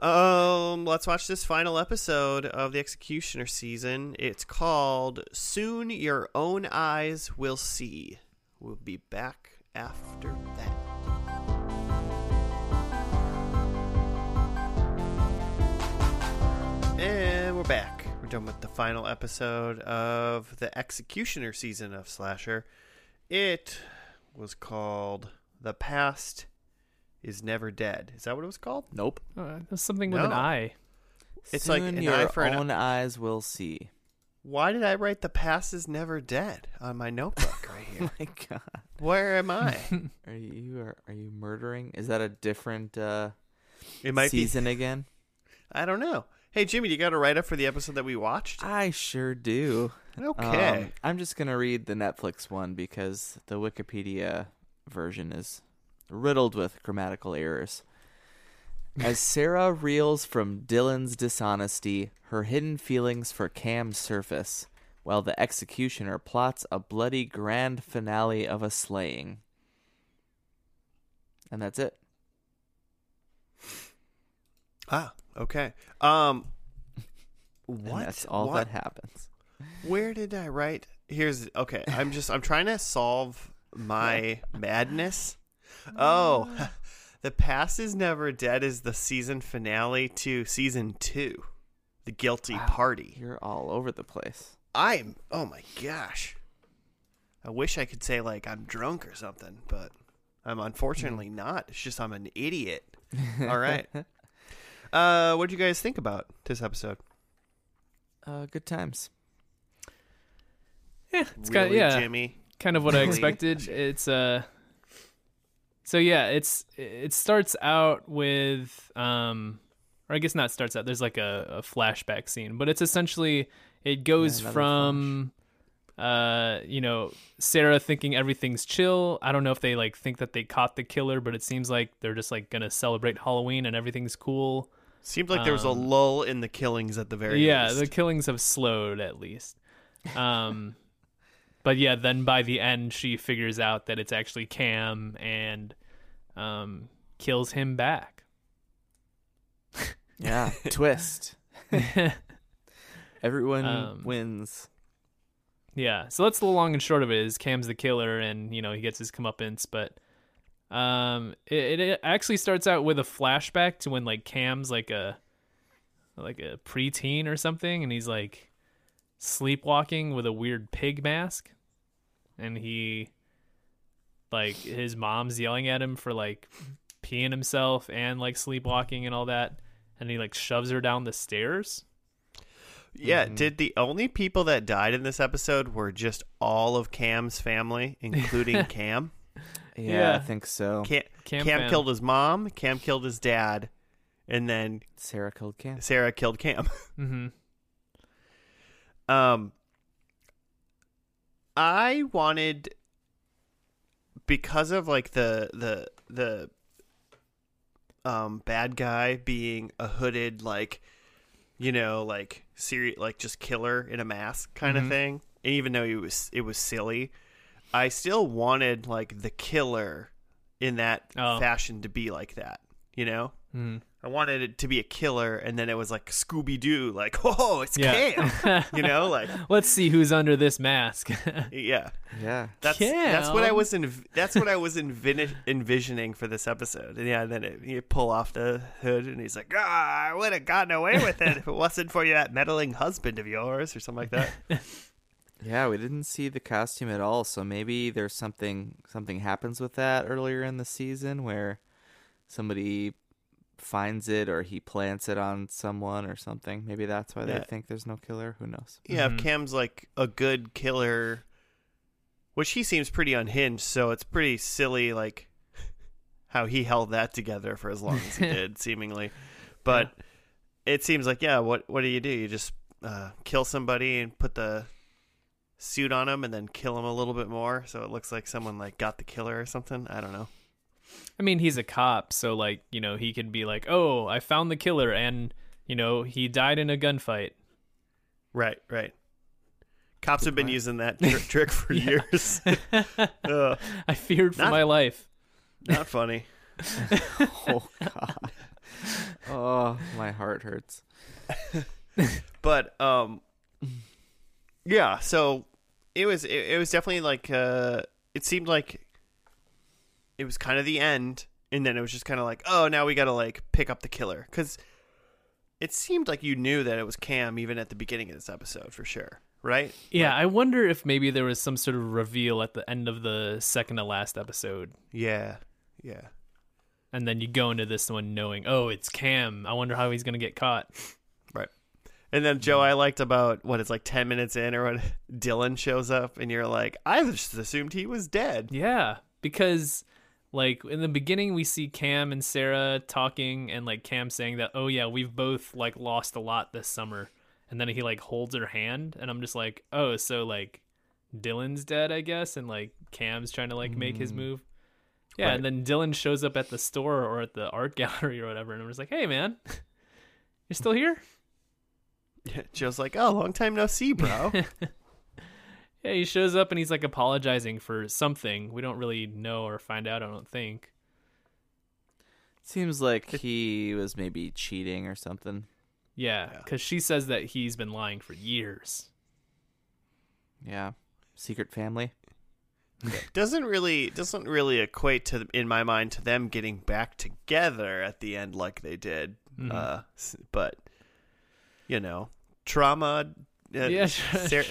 um, let's watch this final episode of the Executioner season. It's called "Soon Your Own Eyes Will See." We'll be back after that. And we're back. We're done with the final episode of the Executioner season of Slasher. It was called The Past is Never Dead. Is that what it was called? Nope. Uh, there's something with an eye. It's Soon like an your eye for an own eyes will see. Why did I write the past is never dead on my notebook right Oh [LAUGHS] here? my god. Where am I? [LAUGHS] Are you are, are you murdering? Is that a different uh It might season again? be. I don't know. Hey Jimmy, you got a write up for the episode that we watched? I sure do. Okay. Um, I'm just gonna read the Netflix one because the Wikipedia version is riddled with grammatical errors. As Sarah reels from Dylan's dishonesty, her hidden feelings for Cam surface, while the executioner plots a bloody grand finale of a slaying. And that's it. ah, okay. Um, And what? that's all What? that happens. Where did I write? Here's okay. I'm just I'm trying to solve my [LAUGHS] madness. Oh, [LAUGHS] the past is never dead is the season finale to season two, the guilty Wow. party. You're all over the place. I'm oh my gosh. I wish I could say like I'm drunk or something, but I'm unfortunately [LAUGHS] not. It's just I'm an idiot. [LAUGHS] All right. Uh, what do you guys think about this episode? Uh, good times. Yeah, it's really, kind of yeah, Jimmy. kind of what I expected. It's uh, so yeah, it's it starts out with um, or I guess not starts out. There's like a, a flashback scene, but it's essentially it goes another from uh, you know, Sarah thinking everything's chill. I don't know if they like think that they caught the killer, but it seems like they're just like gonna celebrate Halloween and everything's cool. Seemed like there was a Um, lull in the killings at the very yeah, least. the killings have slowed at least. Um, but yeah, then by the end, she figures out that it's actually Cam and um, kills him back. [LAUGHS] Yeah, twist. [LAUGHS] Everyone Um, wins. yeah, so that's the long and short of it. Is Cam's the killer, and you know he gets his comeuppance, but um, it, it actually starts out with a flashback to when like Cam's like a like a preteen or something, and he's like sleepwalking with a weird pig mask, and he like his mom's yelling at him for like peeing himself and like sleepwalking and all that, and he like shoves her down the stairs. yeah, Mhm. did the only people that died in this episode were just all of Cam's family, including [LAUGHS] Cam? Yeah, yeah. I think so. Cam, Cam, Cam killed his mom, Cam killed his dad, and then Sarah killed Cam. Sarah killed Cam. [LAUGHS] Mm-hmm. Um, I wanted because of like the the the um bad guy being a hooded like you know like serious like just killer in a mask kind Mhm. of thing. And even though it was it was silly, I still wanted like the killer in that Oh. fashion to be like that. You know. Mm-hmm. I wanted it to be a killer, and then it was like Scooby Doo, like, [LAUGHS] oh, it's Yeah. Cam, [LAUGHS] you know, like, [LAUGHS] Let's see who's under this mask. yeah, Yeah. that's that's what I was env- that's what I was envi- envisioning for this episode, and yeah, then it, you pull off the hood, and he's like, ah, I would have gotten away with it if it wasn't for that meddling husband of yours, or something like that. Yeah, we didn't see the costume at all, so maybe there's something something happens with that earlier in the season where somebody finds it or he plants it on someone or something. Maybe that's why Yeah. they think there's no killer. Who knows? Yeah, Mhm. if Cam's like a good killer, which he seems pretty unhinged, so it's pretty silly, like how he held that together for as long as he [LAUGHS] did, seemingly. But it seems like, yeah, what what do you do? You just uh, kill somebody and put the suit on him, and then kill him a little bit more, so it looks like someone like got the killer or something. I don't know. I mean, he's a cop, so like, you know, he can be like, "Oh, I found the killer and, you know, he died in a gunfight." Right, right. Cops Good have been point. using that tr- [LAUGHS] trick for years. [LAUGHS] Ugh, I feared for Not- my life. not funny. [LAUGHS] oh god. oh, my heart hurts. but um yeah so it was it, it was definitely like uh it seemed like it was kind of the end and then it was just kind of like oh now we gotta like pick up the killer because it seemed like you knew that it was cam even at the beginning of this episode for sure right Yeah, Like, I wonder if maybe there was some sort of reveal at the end of the second to last episode. yeah yeah And then you go into this one knowing, "Oh, it's Cam. I wonder how he's going to get caught." Right. And then Joe, I liked about what it's like ten minutes in or what [LAUGHS] Dylan shows up and you're like, I just assumed he was dead. Yeah, because like in the beginning we see Cam and Sarah talking and like Cam saying that oh yeah, we've both like lost a lot this summer. And then he like holds her hand and I'm just like, "Oh, so like Dylan's dead, I guess, and like Cam's trying to like make his mm. move." Yeah, and then Dylan shows up at the store or at the art [LAUGHS] gallery or whatever and I'm just like, "Hey man, [LAUGHS] you're still here?" Yeah, [LAUGHS] Joe's like, Oh, long time no see, bro. Yeah, he shows up and he's like apologizing for something. We don't really know or find out, I don't think. Seems like he was maybe cheating or something. Yeah, Yeah. because she says that he's been lying for years. Yeah. Secret family. [LAUGHS] doesn't really doesn't really equate to in my mind to them getting back together at the end like they did. Mhm. Uh, but you know, trauma. Uh, Yeah, sure.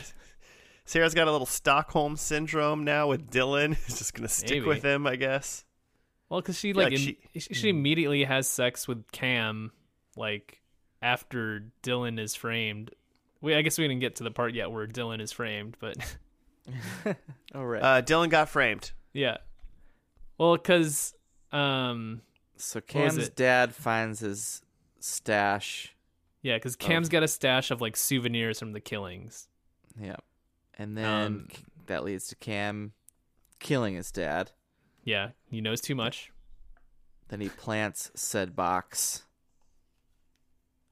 Sarah, Sarah's got a little Stockholm syndrome now with Dylan. [LAUGHS] He's just gonna stick Maybe. with him, I guess. Well, because she like like she- she, she immediately has sex with Cam, like after Dylan is framed. We I guess we didn't get to the part yet where Dylan is framed, but [LAUGHS] Oh right. Uh, Dylan got framed. yeah. Well, because um so Cam's dad finds his stash. yeah, because Cam's got a stash of like souvenirs from the killings. Yeah. And then Um, that leads to Cam killing his dad. Yeah, he knows too much. Then he plants said box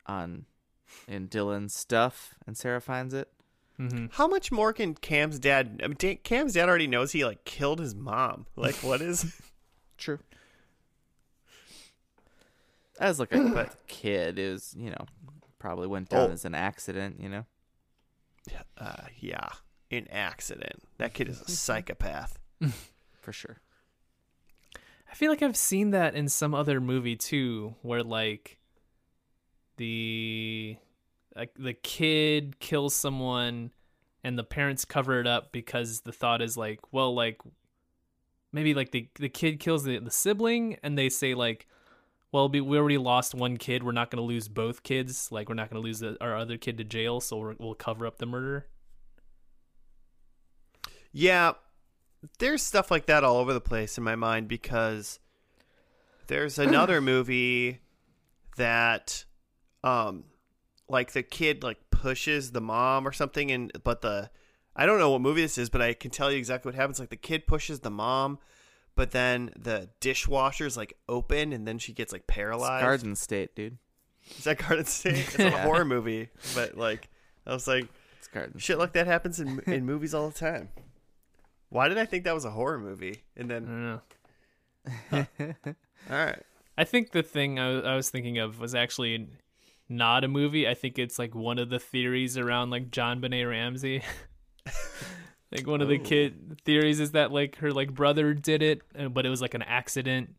on in Dylan's stuff and Sarah finds it. hmm How much more can Cam's dad? I mean, Cam's dad already knows he like killed his mom. Like, what is? [LAUGHS] True. [LAUGHS] As like a kid, it was you know probably went down Oh. as an accident. You know. uh, yeah, an accident. That kid is a psychopath. [LAUGHS] For sure. I feel like I've seen that in some other movie too, where like the like the kid kills someone and the parents cover it up because the thought is like, well, like maybe like the the kid kills the, the sibling and they say like, well, we we already lost one kid, we're not going to lose both kids, like we're not going to lose the, our other kid to jail, so we're, we'll cover up the murder. Yeah, there's stuff like that all over the place in my mind because there's [CLEARS THROAT] another movie that, um, like the kid like pushes the mom or something, and but the I don't know what movie this is, but I can tell you exactly what happens. Like the kid pushes the mom, but then the dishwasher's like open, and then she gets like It's paralyzed. Garden State, dude. Is that Garden State? It's a [LAUGHS] Yeah. horror movie, but like I was like, It's Garden. shit like that happens in [LAUGHS] in movies all the time. Why did I think that was a horror movie? And I then, don't know. all right, I think the thing I was, I was thinking of was actually not a movie. I think it's like one of the theories around like JonBenét Ramsey. [LAUGHS] like one of the Oh. kid theories is that like her like brother did it, but it was like an accident,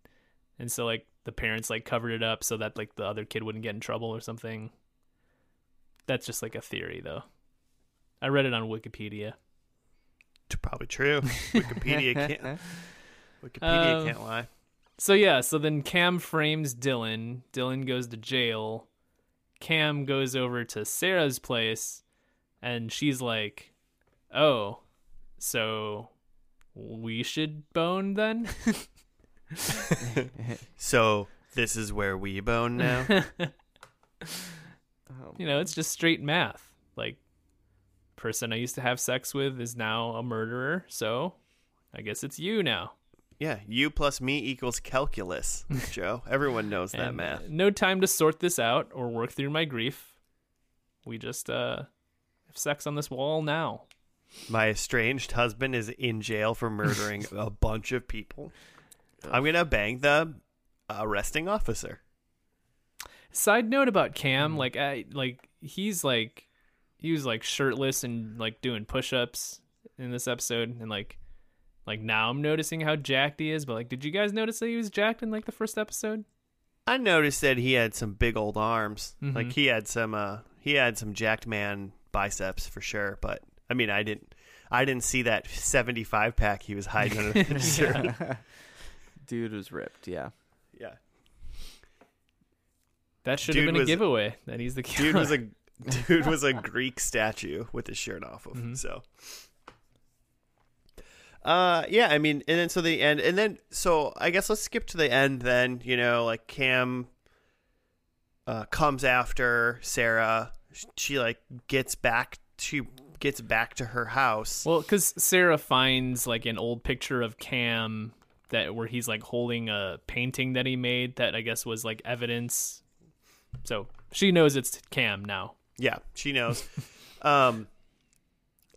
and so like the parents like covered it up so that like the other kid wouldn't get in trouble or something. That's just like a theory though. I read it on Wikipedia. T- probably true. Wikipedia [LAUGHS] can't. Wikipedia Um, can't lie. So yeah, so then Cam frames Dylan. Dylan goes to jail. Cam goes over to Sarah's place and she's like, "Oh, so we should bone then?" [LAUGHS] So this is where we bone now. Oh, [LAUGHS] you know, it's just straight math. Person I used to have sex with is now a murderer, so I guess it's you now. yeah, you plus me equals calculus, [LAUGHS] Joe. Everyone knows that math. No time to sort this out or work through my grief. We just uh have sex on this wall now. My estranged husband is in jail for murdering [LAUGHS] a bunch of people. I'm gonna bang the arresting officer. Side note about Cam, like I like he's like he was like shirtless and like doing push-ups in this episode and like like now I'm noticing how jacked he is, but like did you guys notice that he was jacked in like the first episode? I noticed that he had some big old arms. Mhm. Like he had some uh he had some jacked man biceps for sure, but I mean I didn't I didn't see that 75 pack he was hiding under his [LAUGHS] shirt. [LAUGHS] Dude was ripped. Yeah. Yeah. That should Dude have been a was- giveaway that he's the killer. Dude was a dude was a [LAUGHS] Greek statue with his shirt off of. Mhm. So, uh, yeah, I mean, and then so the end, and then so I guess let's skip to the end. Then you know, like Cam uh, comes after Sarah. She, she like gets back. She gets back to her house. Well, because Sarah finds like an old picture of Cam that where he's like holding a painting that he made that I guess was like evidence. So she knows it's Cam now. Yeah, she knows. [LAUGHS] um,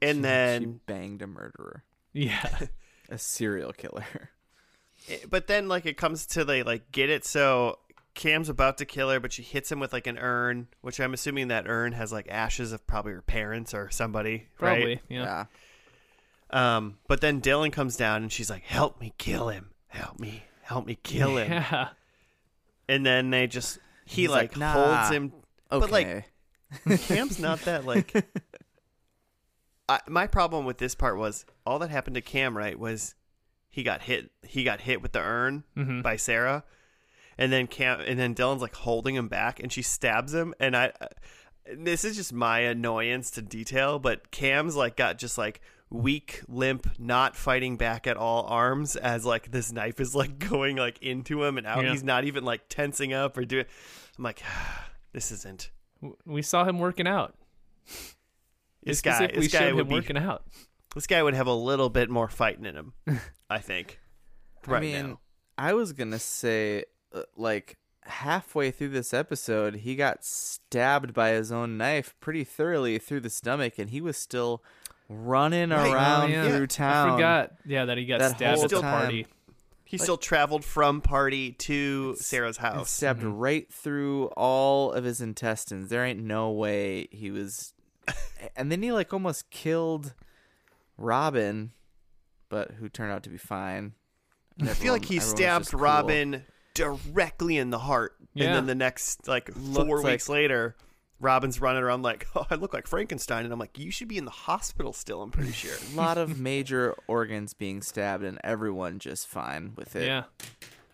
and she then she banged a murderer, Yeah. [LAUGHS] a serial killer. but then like it comes to they like get it so Cam's about to kill her, but she hits him with like an urn, which I'm assuming that urn has like ashes of probably her parents or somebody, Probably. right? Yeah. Um, but then Dylan comes down and she's like, "Help me kill him! Help me! Help me kill him!" [LAUGHS] Yeah. And then they just he He's like, like, "Nah." holds him. Okay. But, like, [LAUGHS] Cam's not that like. I, my problem with this part was all that happened to Cam. Right, was he got hit. He got hit with the urn Mhm. by Sarah, and then Cam and then Dylan's like holding him back, and she stabs him. And I, this is just my annoyance to detail, but Cam's like got just like weak, limp, not fighting back at all arms as like this knife is like [LAUGHS] going like into him and out. Yeah. He's not even like tensing up or doing. I'm like, [SIGHS] this isn't. W- We saw him working out. [LAUGHS] This guy, specifically this guy showed would him be, working out. this guy would have a little bit more fighting in him. [LAUGHS] I think. Right I mean, now. I was gonna say, uh, like halfway through this episode, he got stabbed by his own knife pretty thoroughly through the stomach, and he was still running Right. around Oh, yeah. through town. I forgot. Yeah, that he got That stabbed whole at the time. party. He still traveled from party to Sarah's house. stabbed mm-hmm. right through all of his intestines. There ain't no way he was. [LAUGHS] and then he like almost killed Robin, but who turned out to be fine. And I feel like he stabbed cool. Robin directly in the heart, Yeah. and then the next like four like- weeks later, Robin's running around like, [LAUGHS] "Oh, I look like Frankenstein," and I'm like, "You should be in the hospital still." I'm pretty sure. A lot of major [LAUGHS] organs being stabbed, and everyone just fine with it. Yeah.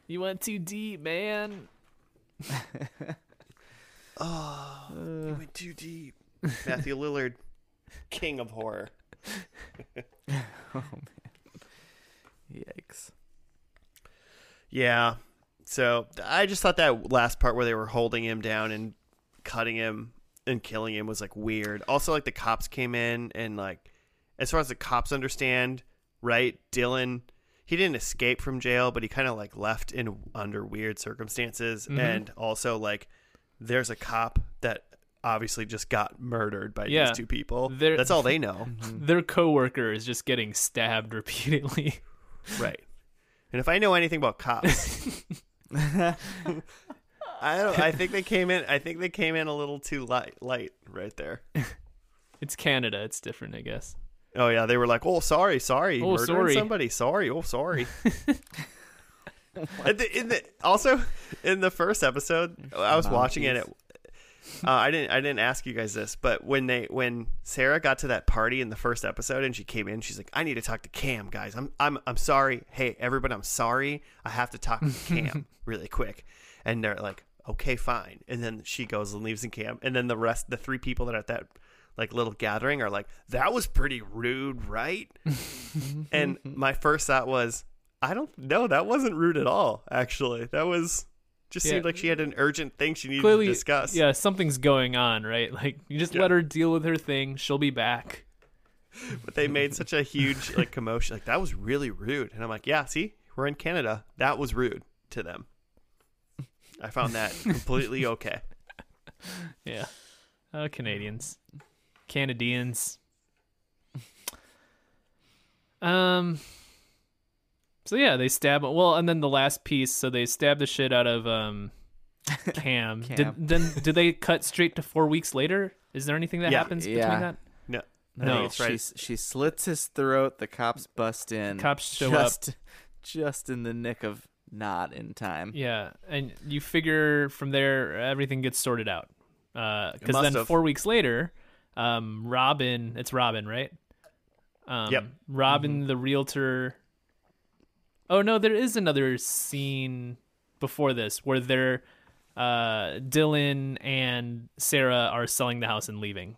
You went too deep, man. [LAUGHS] oh, you uh. went too deep. Matthew Lillard, king of horror. Oh man. Yikes. Yeah. So I just thought that last part where they were holding him down and cutting him and killing him was like weird. Also, like the cops came in and like, as far as the cops understand, right? Dylan, he didn't escape from jail, but he kind of like left in under weird circumstances, Mhm. and also like, there's a cop that obviously just got murdered by Yeah. these two people. That's all they know, [LAUGHS] Their coworker is just getting stabbed repeatedly. right? And if I know anything about cops, [LAUGHS] [LAUGHS] I don't. I think they [LAUGHS] came in. I think they came in a little too light, light right there. [LAUGHS] It's Canada. It's different, I guess. Oh yeah, they were like, "Oh, sorry, sorry, Oh, murdering sorry." somebody, sorry, oh, sorry." [LAUGHS] in the, in the, also, in the first episode, I was watching it. At, uh, I didn't. I didn't ask you guys this, but when they when Sarah got to that party in the first episode and she came in, she's like, "I need to talk to Cam, guys. I'm I'm I'm sorry. Hey, everybody, I'm sorry. I have to talk to Cam really quick." And they're like, "Okay, fine." And then she goes and leaves in camp and then the rest, the three people that are at that like little gathering are like, "That was pretty rude, right?" [LAUGHS] Mm-hmm. and mm-hmm. my first thought was, I don't know. That wasn't rude at all. Actually, that was just Yeah. seemed like she had an urgent thing she needed Clearly, to discuss. yeah, something's going on, right? [LAUGHS] Like you just Yeah. let her deal with her thing. She'll be back. [LAUGHS] But they made such a huge like commotion. Like that was really rude. And I'm like, yeah, see, we're in Canada. That was rude to them. I found that completely [LAUGHS] okay. Yeah. Uh, Canadians. Canadians. Um. So yeah, they stab. Well, and then the last piece. So they stab the shit out of um, Cam. [LAUGHS] Cam. Did then? Did they cut straight to four weeks later? Is there anything that Yeah. happens Yeah. between that? No, No. no, she right. she slits his throat. The cops bust in. Cops show up. just, [LAUGHS] just in the nick of not in time. Yeah, and you figure from there everything gets sorted out. Because must then have. four weeks later, um, Robin, it's Robin, right? Um, Yep. Robin, the realtor. Oh no, there is another scene before this where they're uh, Dylan and Sarah are selling the house and leaving.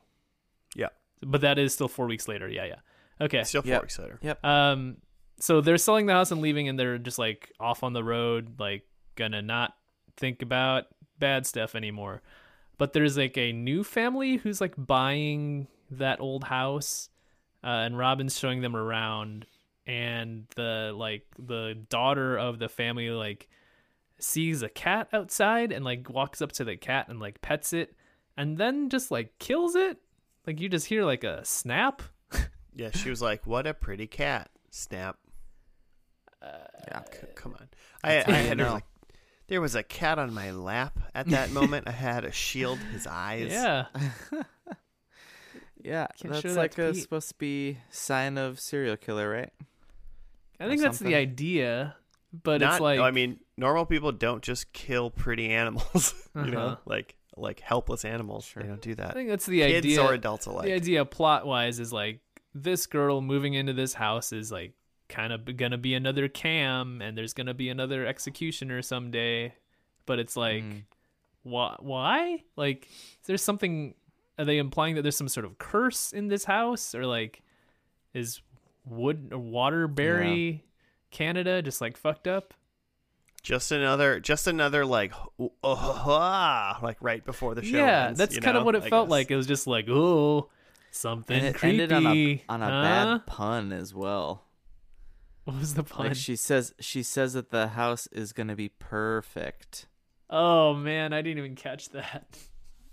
Yeah. But that is still four weeks later. Yeah, yeah. Okay. Still four Yep. weeks later. Yep. Um, so they're selling the house and leaving, and they're just like off on the road, like gonna not think about bad stuff anymore. But there's like a new family who's like buying that old house, uh, and Robin's showing them around, and the like the daughter of the family like sees a cat outside and like walks up to the cat and like pets it, and then just like kills it. Like you just hear like a snap. [LAUGHS] Yeah, she was like, "What a pretty cat!" Snap. Yeah. C- come on. I, I That's how you had there was, like, there was a cat on my lap at [LAUGHS] that moment. I had a shield his eyes. Yeah. [LAUGHS] Yeah, Can't that's show that like a Pete. supposed to be sign of serial killer, right? I think or that's something. the idea, but Not, it's like I mean, normal people don't just kill pretty animals. [LAUGHS] you know, Uh-huh. like like helpless animals. Sure. They don't do that. I that. think that's the Kids idea. Kids or adults alike. the idea plot wise is like this girl moving into this house is like kind of gonna be another cam, and there's gonna be another executioner someday. But it's like, Mm. why? Why? Like, is there something? Are they implying that there's some sort of curse in this house, or like, is wood or Waterbury, Canada, just like fucked up? Just another, just another like, oh, ah, like right before the show. yeah, ends, that's kind of what it I felt guess. like. It was just like, oh, something And it creepy. ended on a on a huh? bad pun as well. What was the pun? Like she says, she says that the house is gonna be perfect. Oh man, I didn't even catch that.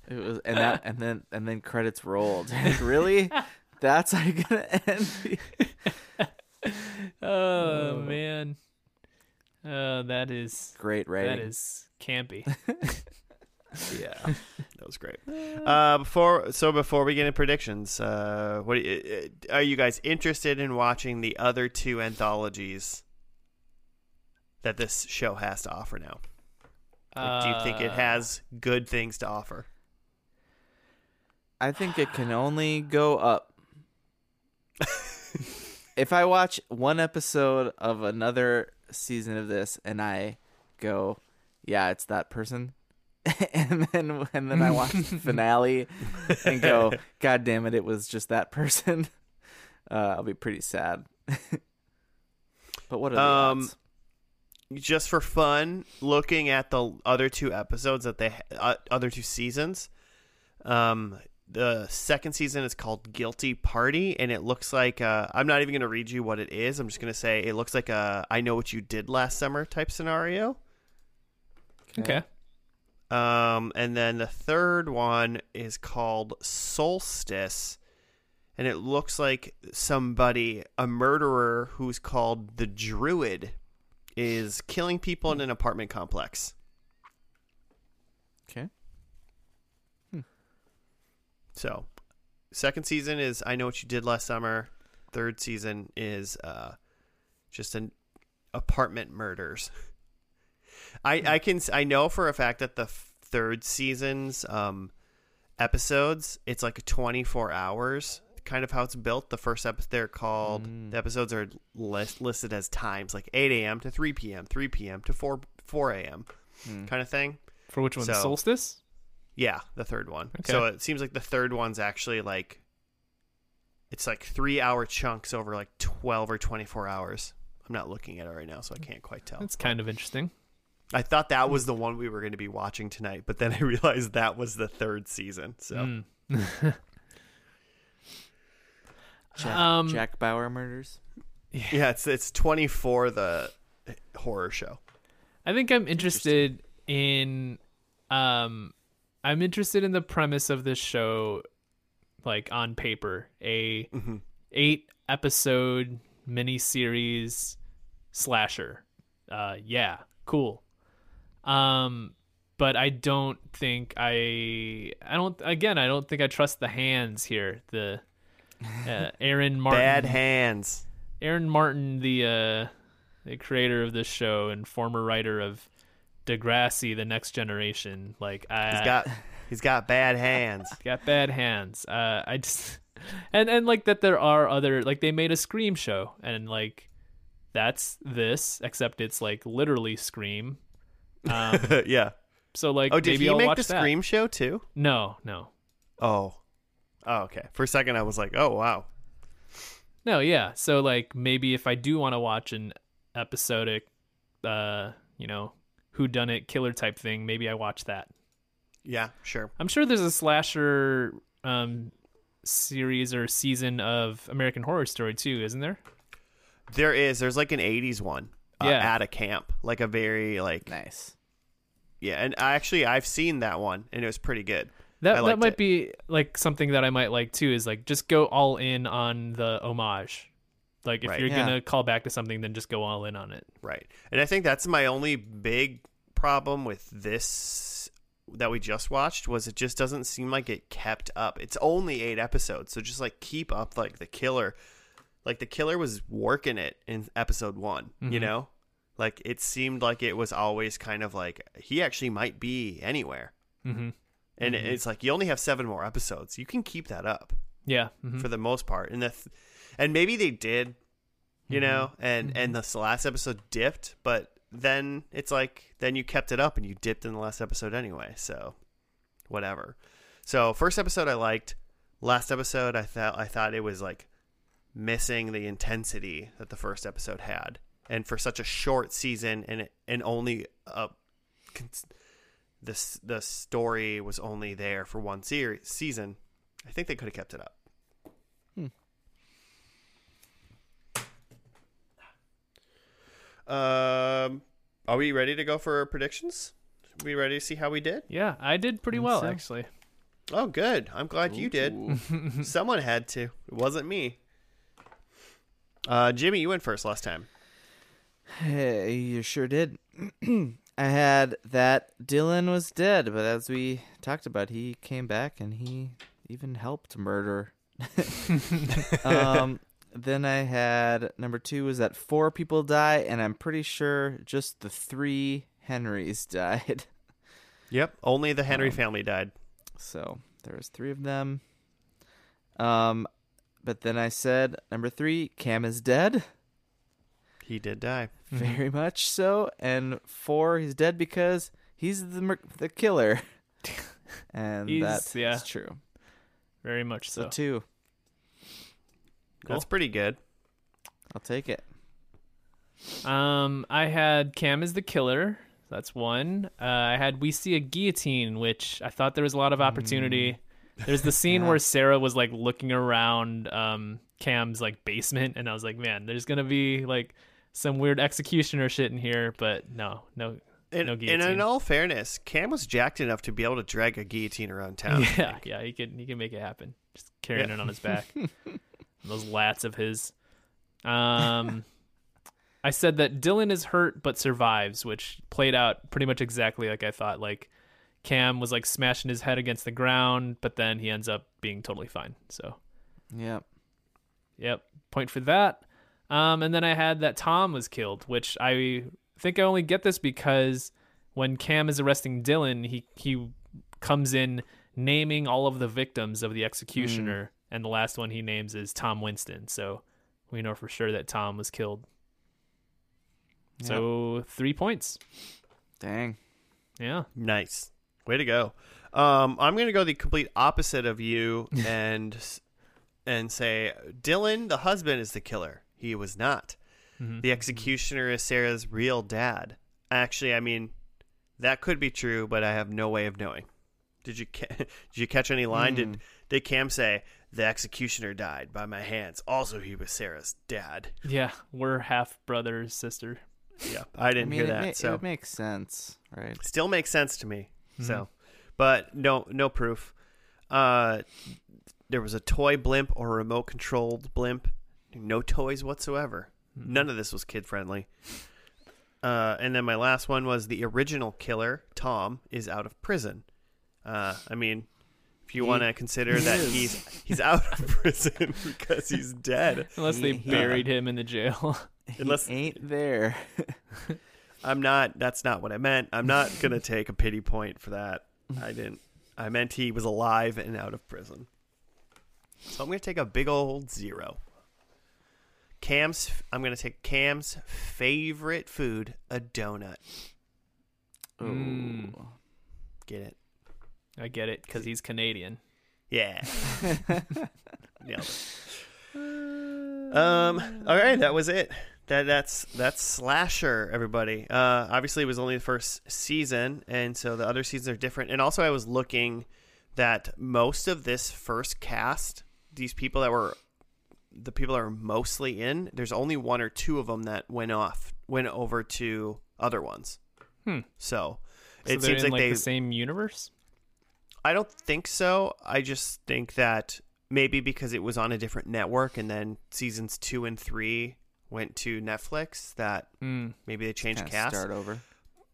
It was, and that, and then, and then credits rolled. [LAUGHS] Really? [LAUGHS] That's how you're gonna end? the- oh, oh man. Oh, that is Great rating. that is campy. [LAUGHS] Yeah, that was great. Uh, before so before we get into predictions, uh, what do you- uh, are you guys interested in watching the other two anthologies that this show has to offer now? Like, do you think it Uh, has good things to offer? I think it can only go up. [LAUGHS] if I watch one episode of another season of this and I go, yeah, it's that person, [LAUGHS] and then and then I watch the [LAUGHS] finale and go, god damn it, it was just that person, [LAUGHS] uh, I'll be pretty sad. but what are the Um, odds? just for fun, looking at the other two episodes that they uh, other two seasons. Um, the second season is called Guilty Party, and it looks like uh, I'm not even going to read you what it is. I'm just going to say it looks like a I know what you did last summer type scenario. Okay. Um, and then the third one is called Solstice, and it looks like somebody, a murderer who's called the Druid, is killing people in an apartment complex. Okay. So, second season is I know what you did last summer. Third season is uh, just an apartment murders. [LAUGHS] I I can I know for a fact that the third season's um episodes it's like 24 hours kind of how it's built the first episode they're called Mm. the episodes are list, listed as times like 8 a.m to 3 p.m 3 p.m to 4 4 a.m Hmm. kind of thing For which one? So- Solstice. yeah, the third one. Okay. So it seems like the third one's actually like it's like three hour chunks over like twelve or twenty four hours. I'm not looking at it right now, so I can't quite tell. It's kind of interesting. I thought that was the one we were going to be watching tonight, but then I [LAUGHS] realized that was the third season. So Mm. [LAUGHS] Jack, Um, Jack Bauer murders. yeah, it's it's 24 the horror show. I think I'm interested in um I'm interested in the premise of this show like on paper, a Mhm. 8 episode miniseries slasher. Uh yeah, cool. Um but I don't think I I don't again, I don't think I trust the hands here. The uh, Aaron [LAUGHS] Martin Bad hands. Aaron Martin, the uh, the creator of this show and former writer of Degrassi: The Next Generation, like I He's got he's got bad hands. [LAUGHS] got bad hands. Uh, I just and and like that there are other like they made a Scream show and like that's this except it's like literally Scream. Um, [LAUGHS] yeah. So like, Oh, did maybe he I'll make watch the that. Scream show too? No, no, Oh. Oh, okay. For a second, I was like, "Oh, wow." no. Yeah. So like, maybe if I do want to watch an episodic, uh, you know, who done it killer type thing, maybe I watch that. Yeah, sure. I'm sure there's a slasher um series or season of American Horror Story too, isn't there? There is. There's like an '80s one. Uh, Yeah. At a camp, like a very like Nice. yeah. And I actually I've seen that one, and it was pretty good. That that might it. be like something that I might like too. Is like just go all in on the homage. Like if Right. you're Yeah. gonna call back to something, then just go all in on it. Right. And I think that's my only big problem with this that we just watched was it just doesn't seem like it kept up. It's only 8 episodes, so just like keep up like the killer like the killer was working it in episode 1, you Mhm. know? Like it seemed like it was always kind of like he actually might be anywhere. Mm-hmm. And Mhm. it's like you only have 7 more episodes. You can keep that up Yeah. mhm. for the most part. And the th- and maybe they did, you Mhm. know, and and the last episode dipped, but then it's like then you kept it up and you dipped in the last episode anyway. So whatever. So first episode I liked. Last episode I thought I thought it was like missing the intensity that the first episode had. And for such a short season and and only uh this the story was only there for one series season, I think they could have kept it up. Um, are we ready to go for our predictions? we ready to see how we did? Yeah, I did pretty Think well so. actually. Oh, good. I'm glad you did. [LAUGHS] Someone had to. It wasn't me. Uh, Jimmy, you went first last time. Hey, you sure did. [CLEARS THROAT] I had that Dylan was dead, but as we talked about, he came back and he even helped murder. [LAUGHS] um, then I had number two was that four people die, and I'm pretty sure just the three Henrys [LAUGHS] died. Yep. Only the Henry Um, family died. So there was three of them. Um, but then I said number three, Cam is dead. He did die. [LAUGHS] Very much so. And four, he's dead because he's the the killer. [LAUGHS] and He's- that's yeah. true. Very much So so. two, Cool. That's pretty good. I'll take it. Um, I had Cam is the killer. That's one. Uh, I had we see a guillotine, which I thought there was a lot of opportunity. There's the scene where Sarah was like looking around um Cam's like basement, and I was like, man, there's gonna be like some weird executioner shit in here, but no, no, And, No and in all fairness, Cam was jacked enough to be able to drag a guillotine around town. [LAUGHS] Yeah, yeah, he can he can make it happen. Just carrying Yeah. it on his back. [LAUGHS] Those lats of his. Um, I said that Dylan is hurt but survives, which played out pretty much exactly like I thought. Like Cam was like smashing his head against the ground, but then he ends up being totally fine. So, Yep. yep, point for that. Um, and then I had that Tom was killed, which I think I only get this because when Cam is arresting Dylan, he he comes in naming all of the victims of the executioner, and the last one he names is Tom Winston. So we know for sure that Tom was killed. Yep. So three points. Dang. Yeah. Nice. Way to go. Um, I'm going to go the complete opposite of you [LAUGHS] and and say Dylan, the husband, is the killer. He was not. Mhm. The executioner is Sarah's real dad. Actually, I mean, that could be true, but I have no way of knowing. Did you ca- [LAUGHS] did you catch any line? Did did Cam say the executioner died by my hands? Also, he was Sarah's dad. Yeah, we're half brother sister. Yeah, I didn't I mean, hear it, that. ma- so it makes sense, right? still makes sense to me. Mm-hmm. So, but no, no proof. Uh, there was a toy blimp or a remote controlled blimp. No toys whatsoever. Mm-hmm. None of this was kid friendly. Uh, and then my last one was the original killer, Tom, is out of prison. Uh, I mean, if you want to consider he that is. he's he's out of [LAUGHS] prison because he's dead. Unless they He- he- buried him in the jail. [LAUGHS] Unless- he ain't there. [LAUGHS] I'm not. That's not what I meant. I'm not [LAUGHS] gonna take a pity point for that. I didn't. I meant he was alive and out of prison. So I'm gonna take a big old zero. Cam's. I'm gonna take Cam's favorite food, a donut. Mm. Ooh. Get it? I get it because he's Canadian. Yeah. [LAUGHS] Nailed it. Um. All right, that was it. That that's that's slasher. Everybody. Uh. Obviously, it was only the first season, and so the other seasons are different. And also, I was looking that most of this first cast, these people that were the people that are mostly in, there's only one or two of them that went off, went over to other ones. Hmm. So, So it seems in like, like they. the same universe. I don't think so. I just think that maybe because it was on a different network, and then seasons two and three went to Netflix, that Mm. maybe they changed Kinda cast. Start over.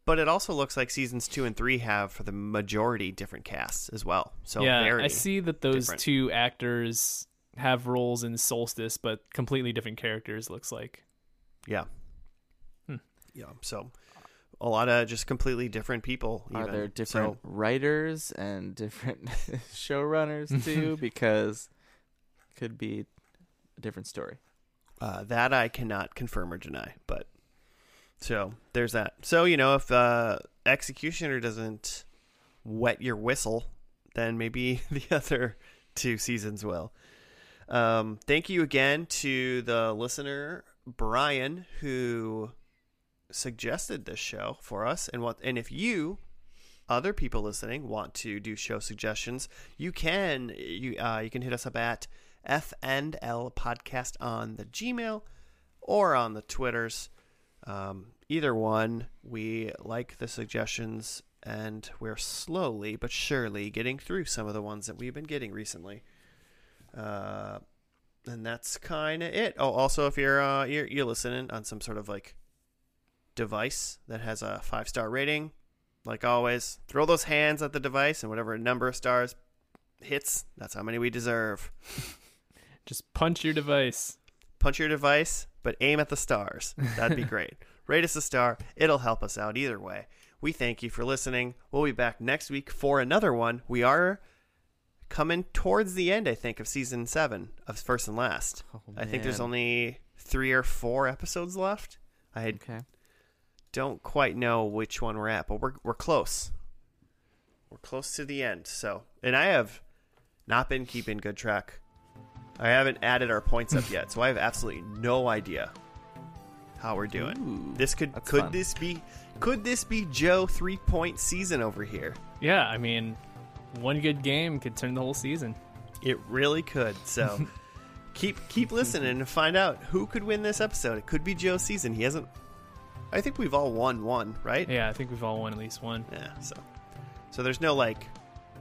But it also looks like seasons two and three have, for the majority, different casts as well. So yeah, very I see that those different. two actors have roles in Solstice, but completely different characters. Looks like. Yeah. Hmm. Yeah. So a lot of just completely different people. Are even. there different So, writers and different [LAUGHS] showrunners too? [LAUGHS] because could be a different story. Uh, that I cannot confirm or deny. But so there's that. So you know, if uh, Executioner doesn't wet your whistle, then maybe [LAUGHS] the other two seasons will. Um, thank you again to the listener Brian who suggested this show for us, and what and if you other people listening want to do show suggestions, you can you uh, you can hit us up at F and L podcast on the Gmail or on the Twitters. Um, either one, we like the suggestions, and we're slowly but surely getting through some of the ones that we've been getting recently. Uh, and that's kind of it. Oh, also, if you're uh, you're you're listening on some sort of like device that has a five star rating, like always, throw those hands at the device, and whatever number of stars hits, that's how many we deserve. [LAUGHS] Just punch your device. punch your device, but aim at the stars. That'd be [LAUGHS] great. Rate us a star. It'll help us out either way. We thank you for listening. We'll be back next week for another one. We are coming towards the end, I think, of season seven of First and Last. Oh, I think there's only three or four episodes left. I okay. don't quite know which one we're at, but we're we're close. We're close to the end. So, and I have not been keeping good track. I haven't added our points up yet, so I have absolutely no idea how we're doing. Ooh, this could could fun. this be could this be Joe three point season over here? Yeah, I mean, one good game could turn the whole season. It really could. So [LAUGHS] keep keep listening and find out who could win this episode. It could be Joe's season. He hasn't. I think we've all won one, right? Yeah, I think we've all won at least one. Yeah, so so there's no like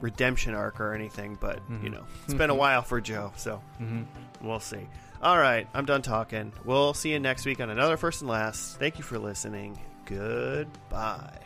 redemption arc or anything, but you Mhm. know, it's been a while for Joe, so hmm we'll see. All right, I'm done talking. We'll see you next week on another first and last. Thank you for listening. Goodbye.